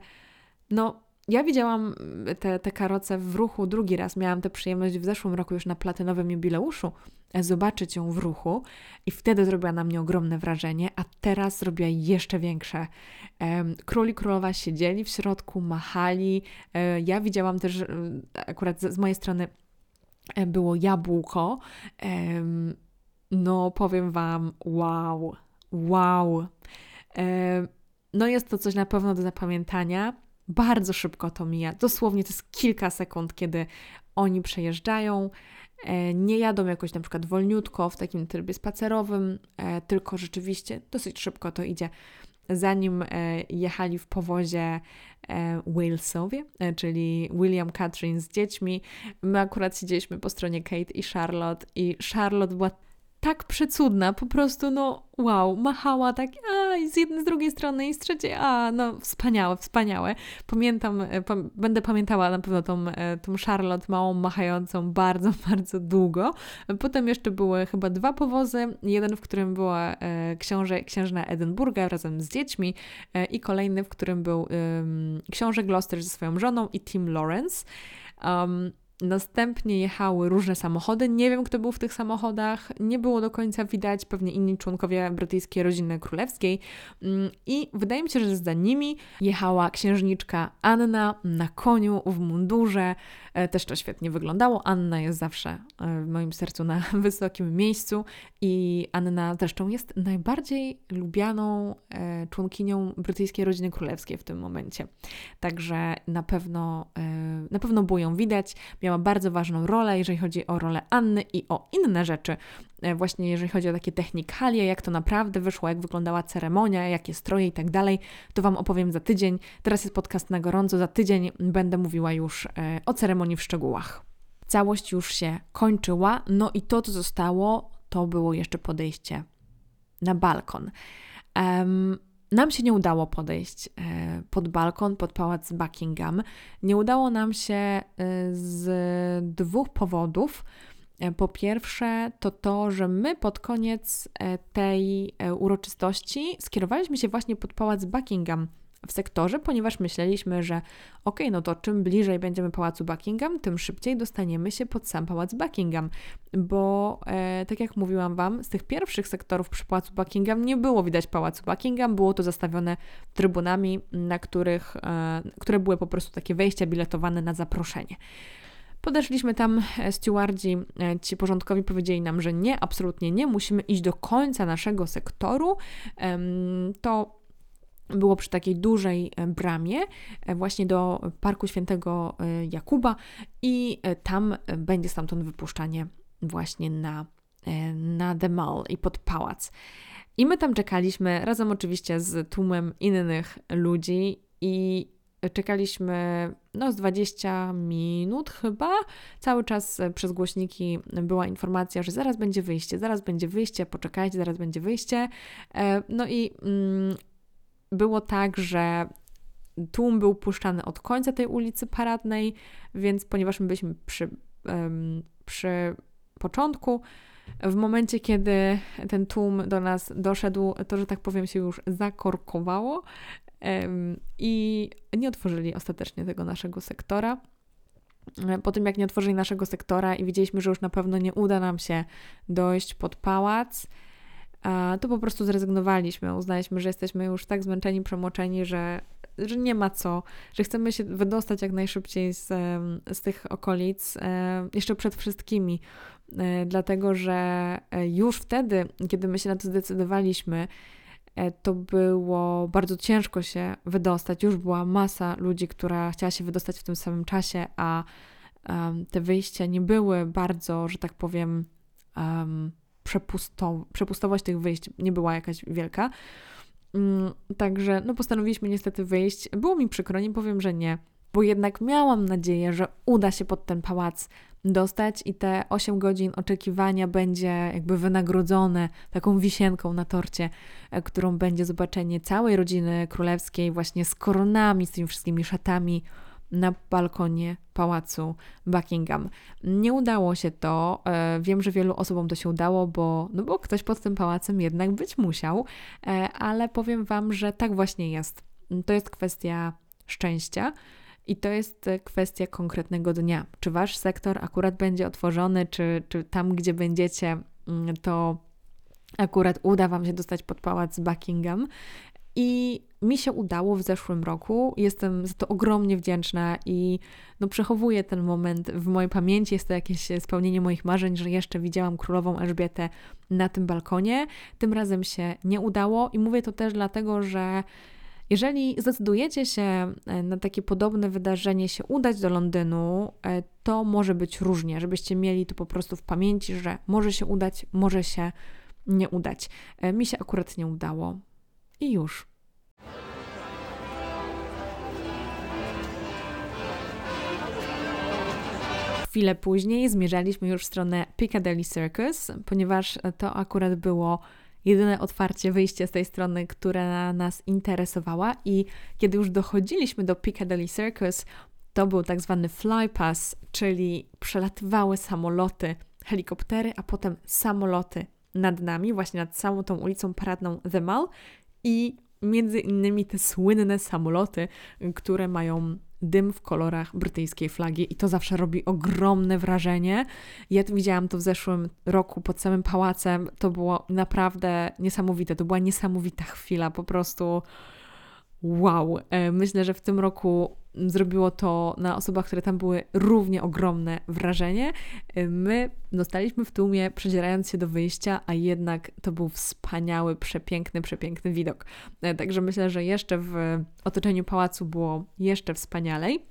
no ja widziałam mm, te, te karoce w ruchu drugi raz. Miałam tę przyjemność w zeszłym roku już na platynowym jubileuszu e, zobaczyć ją w ruchu i wtedy zrobiła na mnie ogromne wrażenie, a teraz zrobiła jeszcze większe. Król i królowa siedzieli w środku, machali. E, ja widziałam też, e, akurat z mojej strony było jabłko. No, powiem Wam, wow, wow. No, jest to coś na pewno do zapamiętania. Bardzo szybko to mija. Dosłownie to jest kilka sekund, kiedy oni przejeżdżają. E, nie jadą jakoś na przykład wolniutko w takim trybie spacerowym, e, tylko rzeczywiście dosyć szybko to idzie. Zanim e, jechali w powozie Walesowie, czyli William Catherine z dziećmi, my akurat siedzieliśmy po stronie Kate i Charlotte i Charlotte była tak przecudna, po prostu no wow, machała tak a z jednej, z drugiej strony i z trzeciej, a no wspaniałe, wspaniałe. Pamiętam, e, będę pamiętała na pewno tą, e, tą Charlotte małą machającą bardzo, bardzo długo. Potem jeszcze były chyba dwa powozy, jeden w którym była e, książę, księżna Edynburga razem z dziećmi i kolejny, w którym był książę Gloucester ze swoją żoną i Tim Lawrence. Um, Następnie jechały różne samochody. Nie wiem, kto był w tych samochodach. Nie było do końca widać, pewnie inni członkowie brytyjskiej rodziny królewskiej. Mm, I wydaje mi się, że za nimi jechała księżniczka Anna na koniu w mundurze. E, też to świetnie wyglądało. Anna jest zawsze e, w moim sercu na wysokim miejscu i Anna zresztą jest najbardziej lubianą e, członkinią brytyjskiej rodziny królewskiej w tym momencie. Także na pewno, na pewno było ją widać. Miała bardzo ważną rolę, jeżeli chodzi o rolę Anny i o inne rzeczy, właśnie jeżeli chodzi o takie technikalie, jak to naprawdę wyszło, jak wyglądała ceremonia, jakie stroje i tak dalej, to Wam opowiem za tydzień. Teraz jest podcast na gorąco, za tydzień będę mówiła już e, o ceremonii w szczegółach. Całość już się kończyła, no i to, co zostało, to było jeszcze podejście na balkon. Um, nam się nie udało podejść e, pod balkon, pod pałac Buckingham. Nie udało nam się z dwóch powodów. E, po pierwsze, to to, że my pod koniec e, tej e, uroczystości skierowaliśmy się właśnie pod pałac Buckingham w sektorze, ponieważ myśleliśmy, że ok, no to czym bliżej będziemy pałacu Buckingham, tym szybciej dostaniemy się pod sam pałac Buckingham, bo e, tak jak mówiłam Wam, z tych pierwszych sektorów przy pałacu Buckingham nie było widać pałacu Buckingham, było to zastawione trybunami, na których, e, które były po prostu takie wejścia biletowane na zaproszenie. Podeszliśmy tam, e, stewardzi, e, ci porządkowi powiedzieli nam, że nie, absolutnie nie, musimy iść do końca naszego sektoru. To było przy takiej dużej e, bramie, właśnie do Parku Świętego Jakuba, i tam będzie stamtąd wypuszczanie właśnie na, na The Mall i pod pałac. I my tam czekaliśmy, razem oczywiście z tłumem innych ludzi, i czekaliśmy no z 20 minut chyba. Cały czas e, przez głośniki była informacja, że zaraz będzie wyjście, zaraz będzie wyjście, poczekajcie, zaraz będzie wyjście. E, no i mm, było tak, że tłum był puszczany od końca tej ulicy Paradnej, więc ponieważ my byliśmy przy, przy początku, w momencie, kiedy ten tłum do nas doszedł, to, że tak powiem, się już zakorkowało i nie otworzyli ostatecznie tego naszego sektora. E, po tym, jak nie otworzyli naszego sektora i widzieliśmy, że już na pewno nie uda nam się dojść pod pałac, to po prostu zrezygnowaliśmy. Uznaliśmy, że jesteśmy już tak zmęczeni, przemoczeni, że, że nie ma co, że chcemy się wydostać jak najszybciej z, z tych okolic, jeszcze przed wszystkimi. dlatego że już wtedy, kiedy my się na to zdecydowaliśmy, to było bardzo ciężko się wydostać. Już była masa ludzi, która chciała się wydostać w tym samym czasie, a um, te wyjścia nie były bardzo, że tak powiem, um, przepustow przepustowość tych wyjść nie była jakaś wielka. Um, także no, postanowiliśmy niestety wyjść. Było mi przykro, nie powiem, że nie, bo jednak miałam nadzieję, że uda się pod ten pałac dostać i te 8 godzin oczekiwania będzie jakby wynagrodzone taką wisienką na torcie, e, którą będzie zobaczenie całej rodziny królewskiej właśnie z koronami, z tymi wszystkimi szatami, na balkonie pałacu Buckingham. Nie udało się to. E, wiem, że wielu osobom to się udało, bo, no bo ktoś pod tym pałacem jednak być musiał, e, ale powiem Wam, że tak właśnie jest. To jest kwestia szczęścia. I to jest kwestia konkretnego dnia. Czy wasz sektor akurat będzie otworzony, czy, czy tam, gdzie będziecie, mm, to akurat uda wam się dostać pod pałac Buckingham. I mi się udało w zeszłym roku. Jestem za to ogromnie wdzięczna i no, przechowuję ten moment w mojej pamięci. Jest to jakieś spełnienie moich marzeń, że jeszcze widziałam królową Elżbietę na tym balkonie. Tym razem się nie udało i mówię to też dlatego, że jeżeli zdecydujecie się e, na takie podobne wydarzenie, się udać do Londynu, e, to może być różnie, żebyście mieli to po prostu w pamięci, że może się udać, może się nie udać. E, mi się akurat nie udało. I już. Chwilę później zmierzaliśmy już w stronę Piccadilly Circus, ponieważ to akurat było jedyne otwarcie, wyjście z tej strony, która nas interesowała. I kiedy już dochodziliśmy do Piccadilly Circus, to był tak zwany flypass, czyli przelatywały samoloty, helikoptery, a potem samoloty nad nami, właśnie nad całą tą ulicą paradną The Mall i między innymi te słynne samoloty, które mają dym w kolorach brytyjskiej flagi i to zawsze robi ogromne wrażenie. Ja widziałam to w zeszłym roku pod samym pałacem. To było naprawdę niesamowite. To była niesamowita chwila, po prostu wow. E, myślę, że w tym roku zrobiło to na osobach, które tam były, równie ogromne wrażenie. E, my dostaliśmy w tłumie, przedzierając się do wyjścia, a jednak to był wspaniały, przepiękny, przepiękny widok. E, także myślę, że jeszcze w otoczeniu pałacu było jeszcze wspanialej.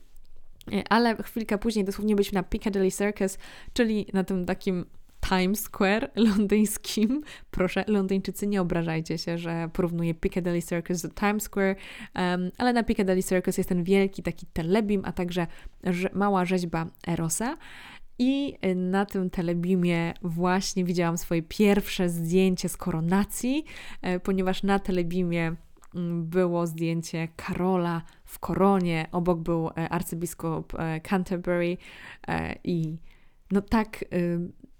Ale chwilkę później dosłownie byliśmy na Piccadilly Circus, czyli na tym takim Times Square londyńskim. Proszę, Londyńczycy, nie obrażajcie się, że porównuję Piccadilly Circus do Times Square, um, ale na Piccadilly Circus jest ten wielki taki telebim, a także mała rzeźba Erosa. I na tym telebimie właśnie widziałam swoje pierwsze zdjęcie z koronacji, e, ponieważ na telebimie mm, było zdjęcie Karola w koronie, obok był e, arcybiskup e, Canterbury i no tak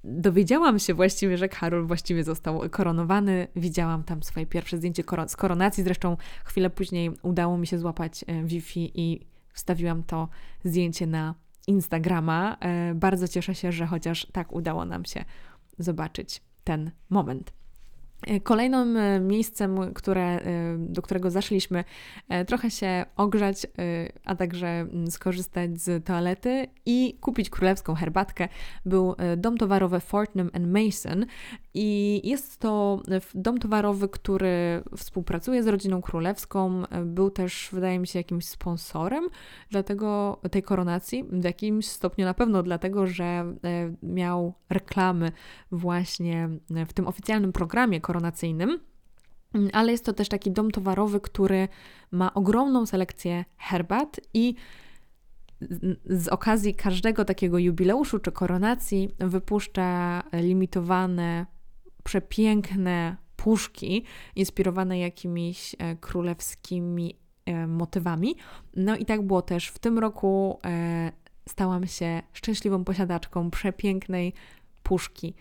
dowiedziałam się właściwie, że Karol właściwie został koronowany. Widziałam tam swoje pierwsze zdjęcie z koronacji. Zresztą chwilę później udało mi się złapać e, Wi-Fi i wstawiłam to zdjęcie na Instagrama. E, bardzo cieszę się, że chociaż tak udało nam się zobaczyć ten moment. E, kolejnym e, miejscem, które, e, do którego zaszliśmy, trochę się ogrzać, a także mm, skorzystać z toalety i kupić królewską herbatkę, był dom towarowy Fortnum Mason. I jest to dom towarowy, który współpracuje z rodziną królewską. Był też, wydaje mi się, jakimś sponsorem dlatego tej koronacji. W jakimś stopniu na pewno dlatego, że miał reklamy właśnie w tym oficjalnym programie koronacji koronacyjnym. Ale jest to też taki dom towarowy, który ma ogromną selekcję herbat i z okazji każdego takiego jubileuszu czy koronacji wypuszcza limitowane, przepiękne puszki inspirowane jakimiś e, królewskimi e, motywami. No i tak było też w tym roku. E, stałam się szczęśliwą posiadaczką przepięknej puszki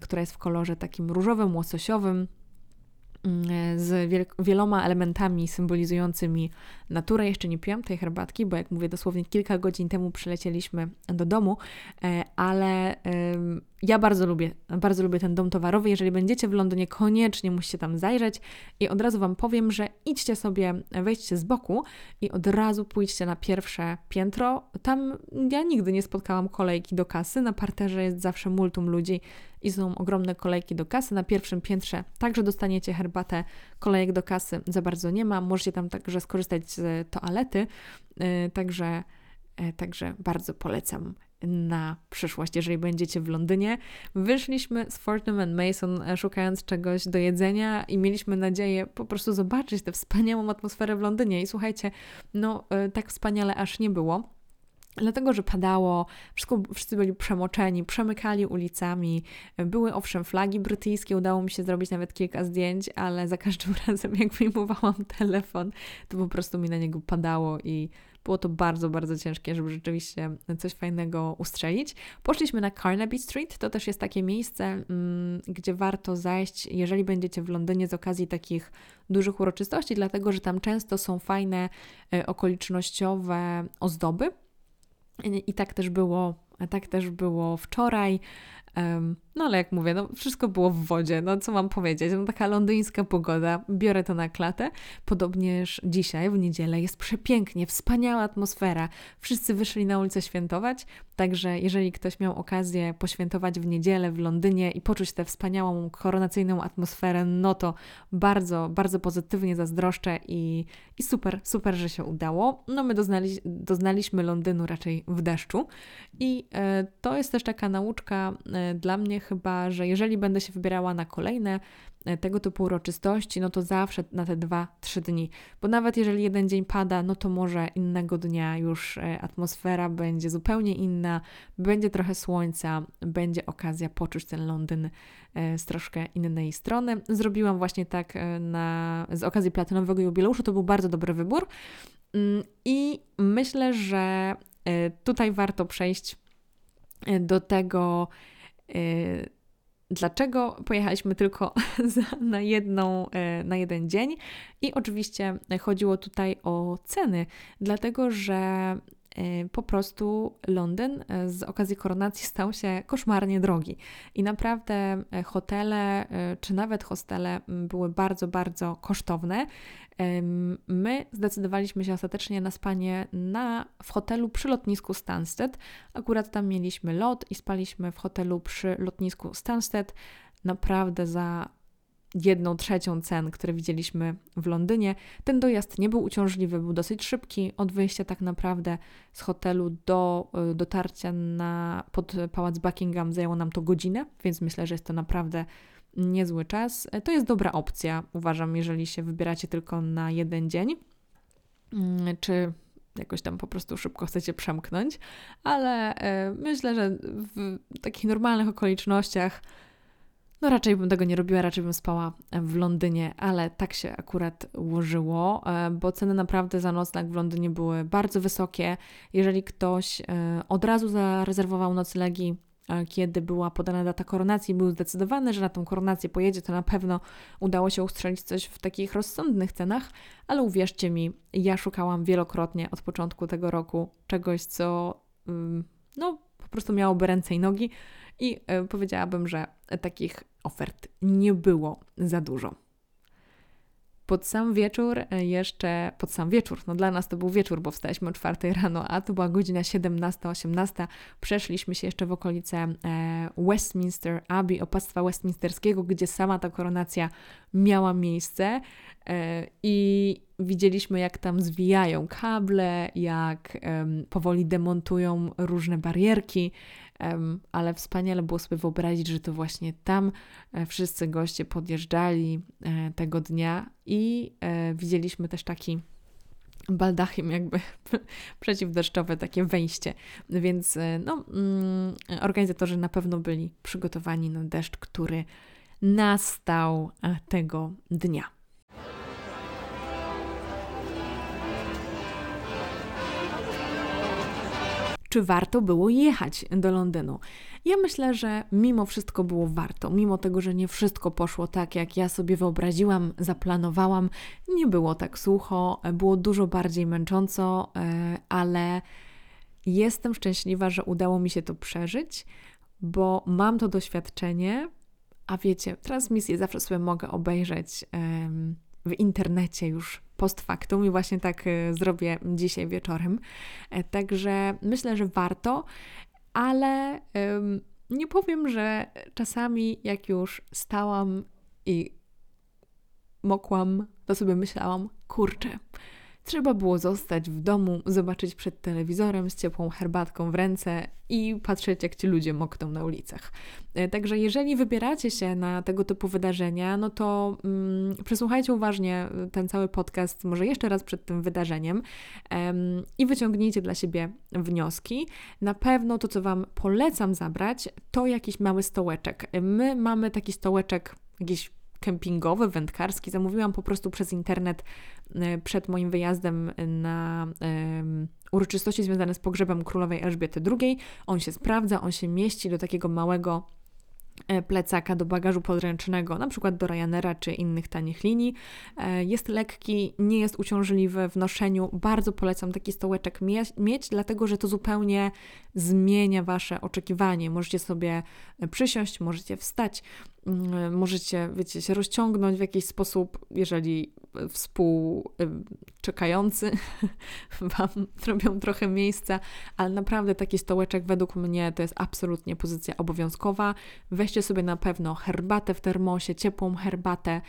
która jest w kolorze takim różowym, łososiowym, mm, e, z wieloma elementami symbolizującymi naturę. Jeszcze nie piłam tej herbatki, bo jak mówię, dosłownie kilka godzin temu przylecieliśmy do domu, e, ale ja bardzo lubię, bardzo lubię ten dom towarowy. Jeżeli będziecie w Londynie, koniecznie musicie tam zajrzeć i od razu Wam powiem, że idźcie sobie, wejdźcie z boku i od razu pójdźcie na pierwsze piętro. Tam ja nigdy nie spotkałam kolejki do kasy. Na parterze jest zawsze multum ludzi i są ogromne kolejki do kasy. Na pierwszym piętrze także dostaniecie herbatę, kolejek do kasy za bardzo nie ma. Możecie tam także skorzystać z toalety, yy, także, yy, także bardzo polecam na przyszłość, jeżeli będziecie w Londynie. Wyszliśmy z Fortnum and Mason e, szukając czegoś do jedzenia i mieliśmy nadzieję po prostu zobaczyć tę wspaniałą atmosferę w Londynie. I słuchajcie, no e, tak wspaniale aż nie było. Dlatego, że padało, wszystko, wszyscy byli przemoczeni, przemykali ulicami. Były owszem flagi brytyjskie, udało mi się zrobić nawet kilka zdjęć, ale za każdym razem, jak wyjmowałam telefon, to po prostu mi na niego padało i było to bardzo, bardzo ciężkie, żeby rzeczywiście coś fajnego ustrzelić. Poszliśmy na Carnaby Street, to też jest takie miejsce, mm, gdzie warto zajść, jeżeli będziecie w Londynie z okazji takich dużych uroczystości, dlatego że tam często są fajne y, okolicznościowe ozdoby. I tak też było, tak też było wczoraj. No ale jak mówię, no wszystko było w wodzie, no co mam powiedzieć, no taka londyńska pogoda, biorę to na klatę. Podobnież dzisiaj, w niedzielę, jest przepięknie, wspaniała atmosfera, wszyscy wyszli na ulicę świętować, także jeżeli ktoś miał okazję poświętować w niedzielę w Londynie i poczuć tę wspaniałą, koronacyjną atmosferę, no to bardzo, bardzo pozytywnie zazdroszczę i, i super, super, że się udało. No my doznali, doznaliśmy Londynu raczej w deszczu i e, to jest też taka nauczka e, dla mnie chyba, że jeżeli będę się wybierała na kolejne e, tego typu uroczystości, no to zawsze na te dwa, trzy dni. Bo nawet jeżeli jeden dzień pada, no to może innego dnia już e, atmosfera będzie zupełnie inna, będzie trochę słońca, będzie okazja poczuć ten Londyn e, z troszkę innej strony. Zrobiłam właśnie tak na, z okazji platynowego jubileuszu, to był bardzo dobry wybór. Mm, I myślę, że tutaj warto przejść do tego, dlaczego pojechaliśmy tylko na, jedną, y, na jeden dzień. I oczywiście chodziło tutaj o ceny, dlatego że y, po prostu Londyn z okazji koronacji stał się koszmarnie drogi. I naprawdę hotele czy nawet hostele były bardzo, bardzo kosztowne. My zdecydowaliśmy się ostatecznie na spanie na, w hotelu przy lotnisku Stansted. Akurat tam mieliśmy lot i spaliśmy w hotelu przy lotnisku Stansted. Naprawdę za jedną trzecią cen, które widzieliśmy w Londynie. Ten dojazd nie był uciążliwy, był dosyć szybki. Od wyjścia tak naprawdę z hotelu do y, dotarcia na, pod pałac Buckingham zajęło nam to godzinę, więc myślę, że jest to naprawdę niezły czas. To jest dobra opcja, uważam, jeżeli się wybieracie tylko na jeden dzień, mm, czy jakoś tam po prostu szybko chcecie przemknąć, ale e, myślę, że w takich normalnych okolicznościach no raczej bym tego nie robiła, raczej bym spała w Londynie, ale tak się akurat ułożyło, e, bo ceny naprawdę za nocleg w Londynie były bardzo wysokie. Jeżeli ktoś e, od razu zarezerwował noclegi kiedy była podana data koronacji, był zdecydowany, że na tą koronację pojedzie, to na pewno udało się ustrzelić coś w takich rozsądnych cenach, ale uwierzcie mi, ja szukałam wielokrotnie od początku tego roku czegoś, co no, po prostu miałoby ręce i nogi i e, powiedziałabym, że takich ofert nie było za dużo. Pod sam wieczór e, jeszcze, pod sam wieczór, no dla nas to był wieczór, bo wstaliśmy o 4 rano, a to była godzina 17-18, przeszliśmy się jeszcze w okolice e, Westminster Abbey, opactwa westminsterskiego, gdzie sama ta koronacja miała miejsce i widzieliśmy jak tam zwijają kable, jak powoli demontują różne barierki, ale wspaniale było sobie wyobrazić, że to właśnie tam e, wszyscy goście podjeżdżali e, tego dnia i e, widzieliśmy też taki baldachim jakby przeciwdeszczowe takie wejście. Więc no, mm, organizatorzy na pewno byli przygotowani na deszcz, który nastał tego dnia. Czy warto było jechać do Londynu. Ja myślę, że mimo wszystko było warto, mimo tego, że nie wszystko poszło tak, jak ja sobie wyobraziłam, zaplanowałam, nie było tak sucho, było dużo bardziej męcząco, e, ale jestem szczęśliwa, że udało mi się to przeżyć. bo mam to doświadczenie, a wiecie, transmisję zawsze sobie mogę obejrzeć w internecie już post factum i właśnie tak e, zrobię dzisiaj wieczorem. E, także myślę, że warto, ale nie powiem, że czasami jak już stałam i mokłam, to sobie myślałam, kurczę, Trzeba było zostać w domu, zobaczyć przed telewizorem z ciepłą herbatką w ręce i patrzeć, jak ci ludzie mokną na ulicach. E, także jeżeli wybieracie się na tego typu wydarzenia, no to mm, przesłuchajcie uważnie ten cały podcast, może jeszcze raz przed tym wydarzeniem i wyciągnijcie dla siebie wnioski. Na pewno to, co Wam polecam zabrać, to jakiś mały stołeczek. My mamy taki stołeczek, jakiś kempingowy, wędkarski. Zamówiłam po prostu przez internet e, przed moim wyjazdem na um, uroczystości związane z pogrzebem królowej Elżbiety II. On się sprawdza, on się mieści do takiego małego plecaka do bagażu podręcznego, na przykład do Ryanaira czy innych tanich linii. E, jest lekki, nie jest uciążliwy w noszeniu. Bardzo polecam taki stołeczek mieć, dlatego że to zupełnie zmienia Wasze oczekiwanie. Możecie sobie przysiąść, możecie wstać, mm, możecie, wiecie, się rozciągnąć w jakiś sposób, jeżeli współczekający Wam zrobią trochę miejsca, ale naprawdę taki stołeczek według mnie to jest absolutnie pozycja obowiązkowa. Weźcie sobie na pewno herbatę w termosie, ciepłą herbatę.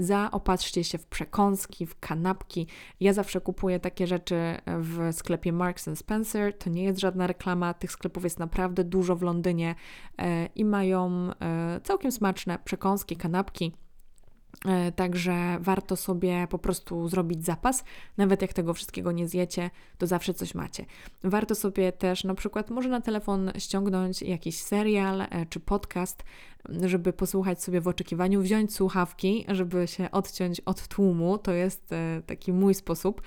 Zaopatrzcie się w przekąski, w kanapki. Ja zawsze kupuję takie rzeczy w sklepie Marks Spencer. To nie jest żadna reklama. Tych sklepów jest naprawdę dużo w Londynie e, i mają e, całkiem smaczne przekąski, kanapki. E, także warto sobie po prostu zrobić zapas. Nawet jak tego wszystkiego nie zjecie, to zawsze coś macie. Warto sobie też na przykład może na telefon ściągnąć jakiś serial e, czy podcast, żeby posłuchać sobie w oczekiwaniu, wziąć słuchawki, żeby się odciąć od tłumu. To jest e, taki mój sposób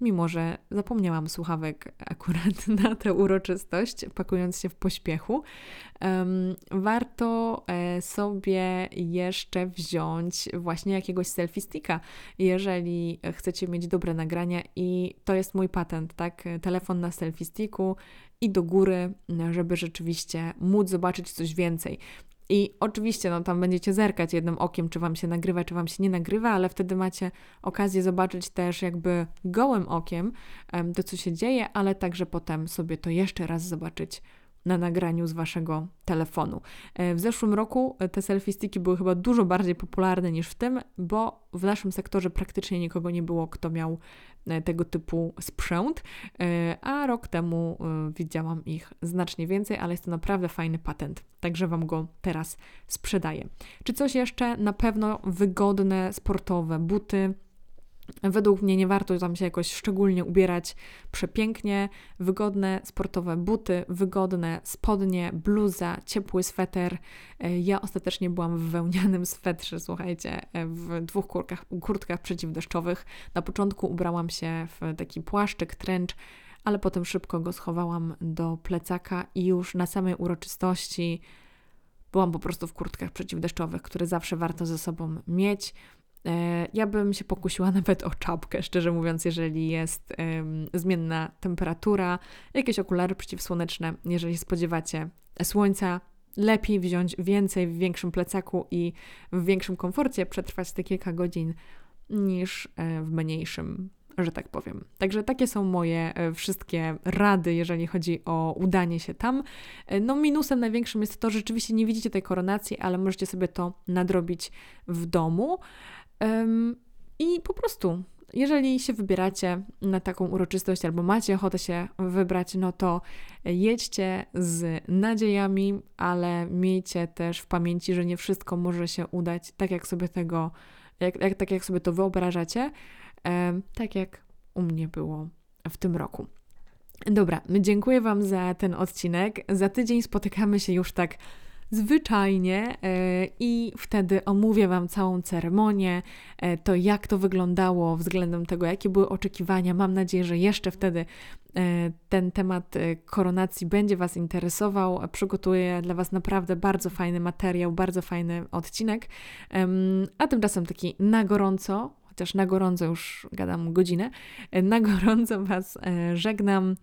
mimo że zapomniałam słuchawek akurat na tę uroczystość, pakując się w pośpiechu. Warto e, sobie jeszcze wziąć właśnie jakiegoś selfie sticka, jeżeli chcecie mieć dobre nagrania i to jest mój patent, tak? Telefon na selfie sticku i do góry, żeby rzeczywiście móc zobaczyć coś więcej. I oczywiście, no tam będziecie zerkać jednym okiem, czy wam się nagrywa, czy wam się nie nagrywa, ale wtedy macie okazję zobaczyć też jakby gołym okiem to, co się dzieje, ale także potem sobie to jeszcze raz zobaczyć na nagraniu z waszego telefonu. E, w zeszłym roku te selfie były chyba dużo bardziej popularne niż w tym, bo w naszym sektorze praktycznie nikogo nie było, kto miał e, tego typu sprzęt, e, a rok temu widziałam ich znacznie więcej, ale jest to naprawdę fajny patent, także Wam go teraz sprzedaję. Czy coś jeszcze? Na pewno wygodne, sportowe buty, Według mnie nie warto tam się jakoś szczególnie ubierać przepięknie. Wygodne sportowe buty, wygodne spodnie, bluza, ciepły sweter. E, ja ostatecznie byłam w wełnianym swetrze, słuchajcie, e, w dwóch kurtkach, kurtkach przeciwdeszczowych. Na początku ubrałam się w taki płaszczyk, tręcz, ale potem szybko go schowałam do plecaka i już na samej uroczystości byłam po prostu w kurtkach przeciwdeszczowych, które zawsze warto ze sobą mieć. E, ja bym się pokusiła nawet o czapkę, szczerze mówiąc, jeżeli jest zmienna temperatura, jakieś okulary przeciwsłoneczne, jeżeli spodziewacie słońca, lepiej wziąć więcej w większym plecaku i w większym komforcie przetrwać te kilka godzin niż e, w mniejszym, że tak powiem. Także takie są moje e, wszystkie rady, jeżeli chodzi o udanie się tam. No minusem największym jest to, że rzeczywiście nie widzicie tej koronacji, ale możecie sobie to nadrobić w domu. I po prostu, jeżeli się wybieracie na taką uroczystość albo macie ochotę się wybrać, no to jedźcie z nadziejami, ale miejcie też w pamięci, że nie wszystko może się udać tak, jak sobie tego, jak, jak, tak jak sobie to wyobrażacie, tak jak u mnie było w tym roku. Dobra, dziękuję Wam za ten odcinek. Za tydzień spotykamy się już tak zwyczajnie e, i wtedy omówię Wam całą ceremonię, e, to jak to wyglądało względem tego, jakie były oczekiwania. Mam nadzieję, że jeszcze wtedy e, ten temat koronacji będzie Was interesował. Przygotuję dla Was naprawdę bardzo fajny materiał, bardzo fajny odcinek. A tymczasem taki na gorąco, chociaż na gorąco już gadam godzinę, na gorąco Was żegnam.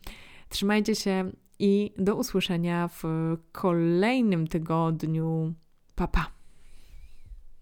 Trzymajcie się i do usłyszenia w kolejnym tygodniu. Pa, pa.